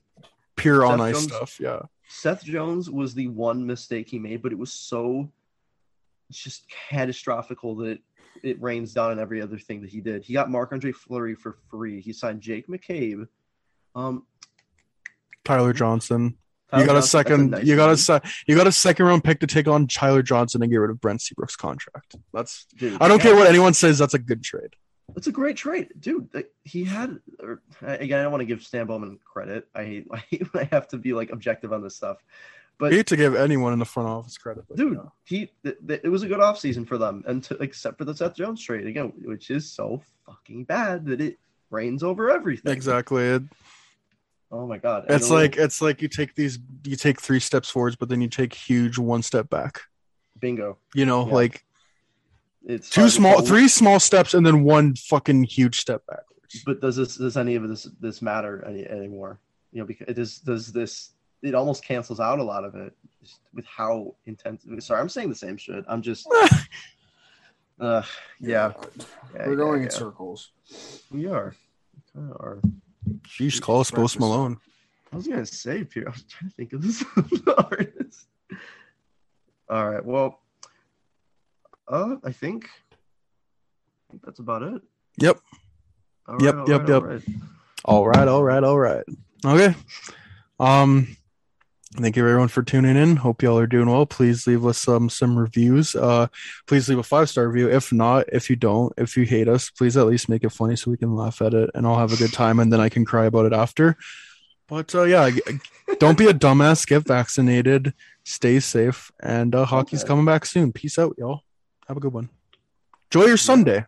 pure on ice Jones- stuff yeah Seth Jones was the one mistake he made, but it was so just catastrophical that it, it rains down on every other thing that he did. He got Marc Andre Fleury for free. He signed Jake McCabe. Um, tyler johnson You got a Johnson, that's second nice you got a se- you got a second round pick to take on tyler johnson and get rid of brent seabrook's contract that's Dude, i don't yeah. care what anyone says that's a good trade That's a great trade, dude. He had er, or, again. I don't want to give Stan Bowman credit. I hate, I hate when I have to be like objective on this stuff, but hate to give anyone in the front office credit, but, dude, he th- th- it was a good offseason for them, and to, except for the Seth Jones trade again, which is so fucking bad that it rains over everything. exactly. It, Oh my god, it's the little like it's like you take these, you take three steps forwards, but then you take huge one step back. bingo. You know, Yeah. like It's two small, three small steps, and then one fucking huge step backwards. But does this does any of this this matter any anymore? You know, because it is does this it almost cancels out a lot of it just with how intense. Sorry, I'm saying the same shit. I'm just. Uh, yeah, yeah, We're yeah, going in yeah. circles. We are. We kinda are. Jeez, call us Post Malone. I was gonna say, Pierre. I was trying to think of this artist. All right. Well, uh, I think, I think that's about it. Yep. All Yep, all yep, yep. all right. All right, all right, all right. Okay. Um thank you everyone for tuning in. Hope y'all are doing well. Please leave us some some reviews. Uh please leave a five-star review. If not, if you don't, if you hate us, please at least make it funny so we can laugh at it and I'll have a good time and then I can cry about it after. But uh yeah, don't be a dumbass, get vaccinated, stay safe, and uh hockey's Okay. coming back soon. Peace out, y'all. Have a good one. Enjoy your Sunday.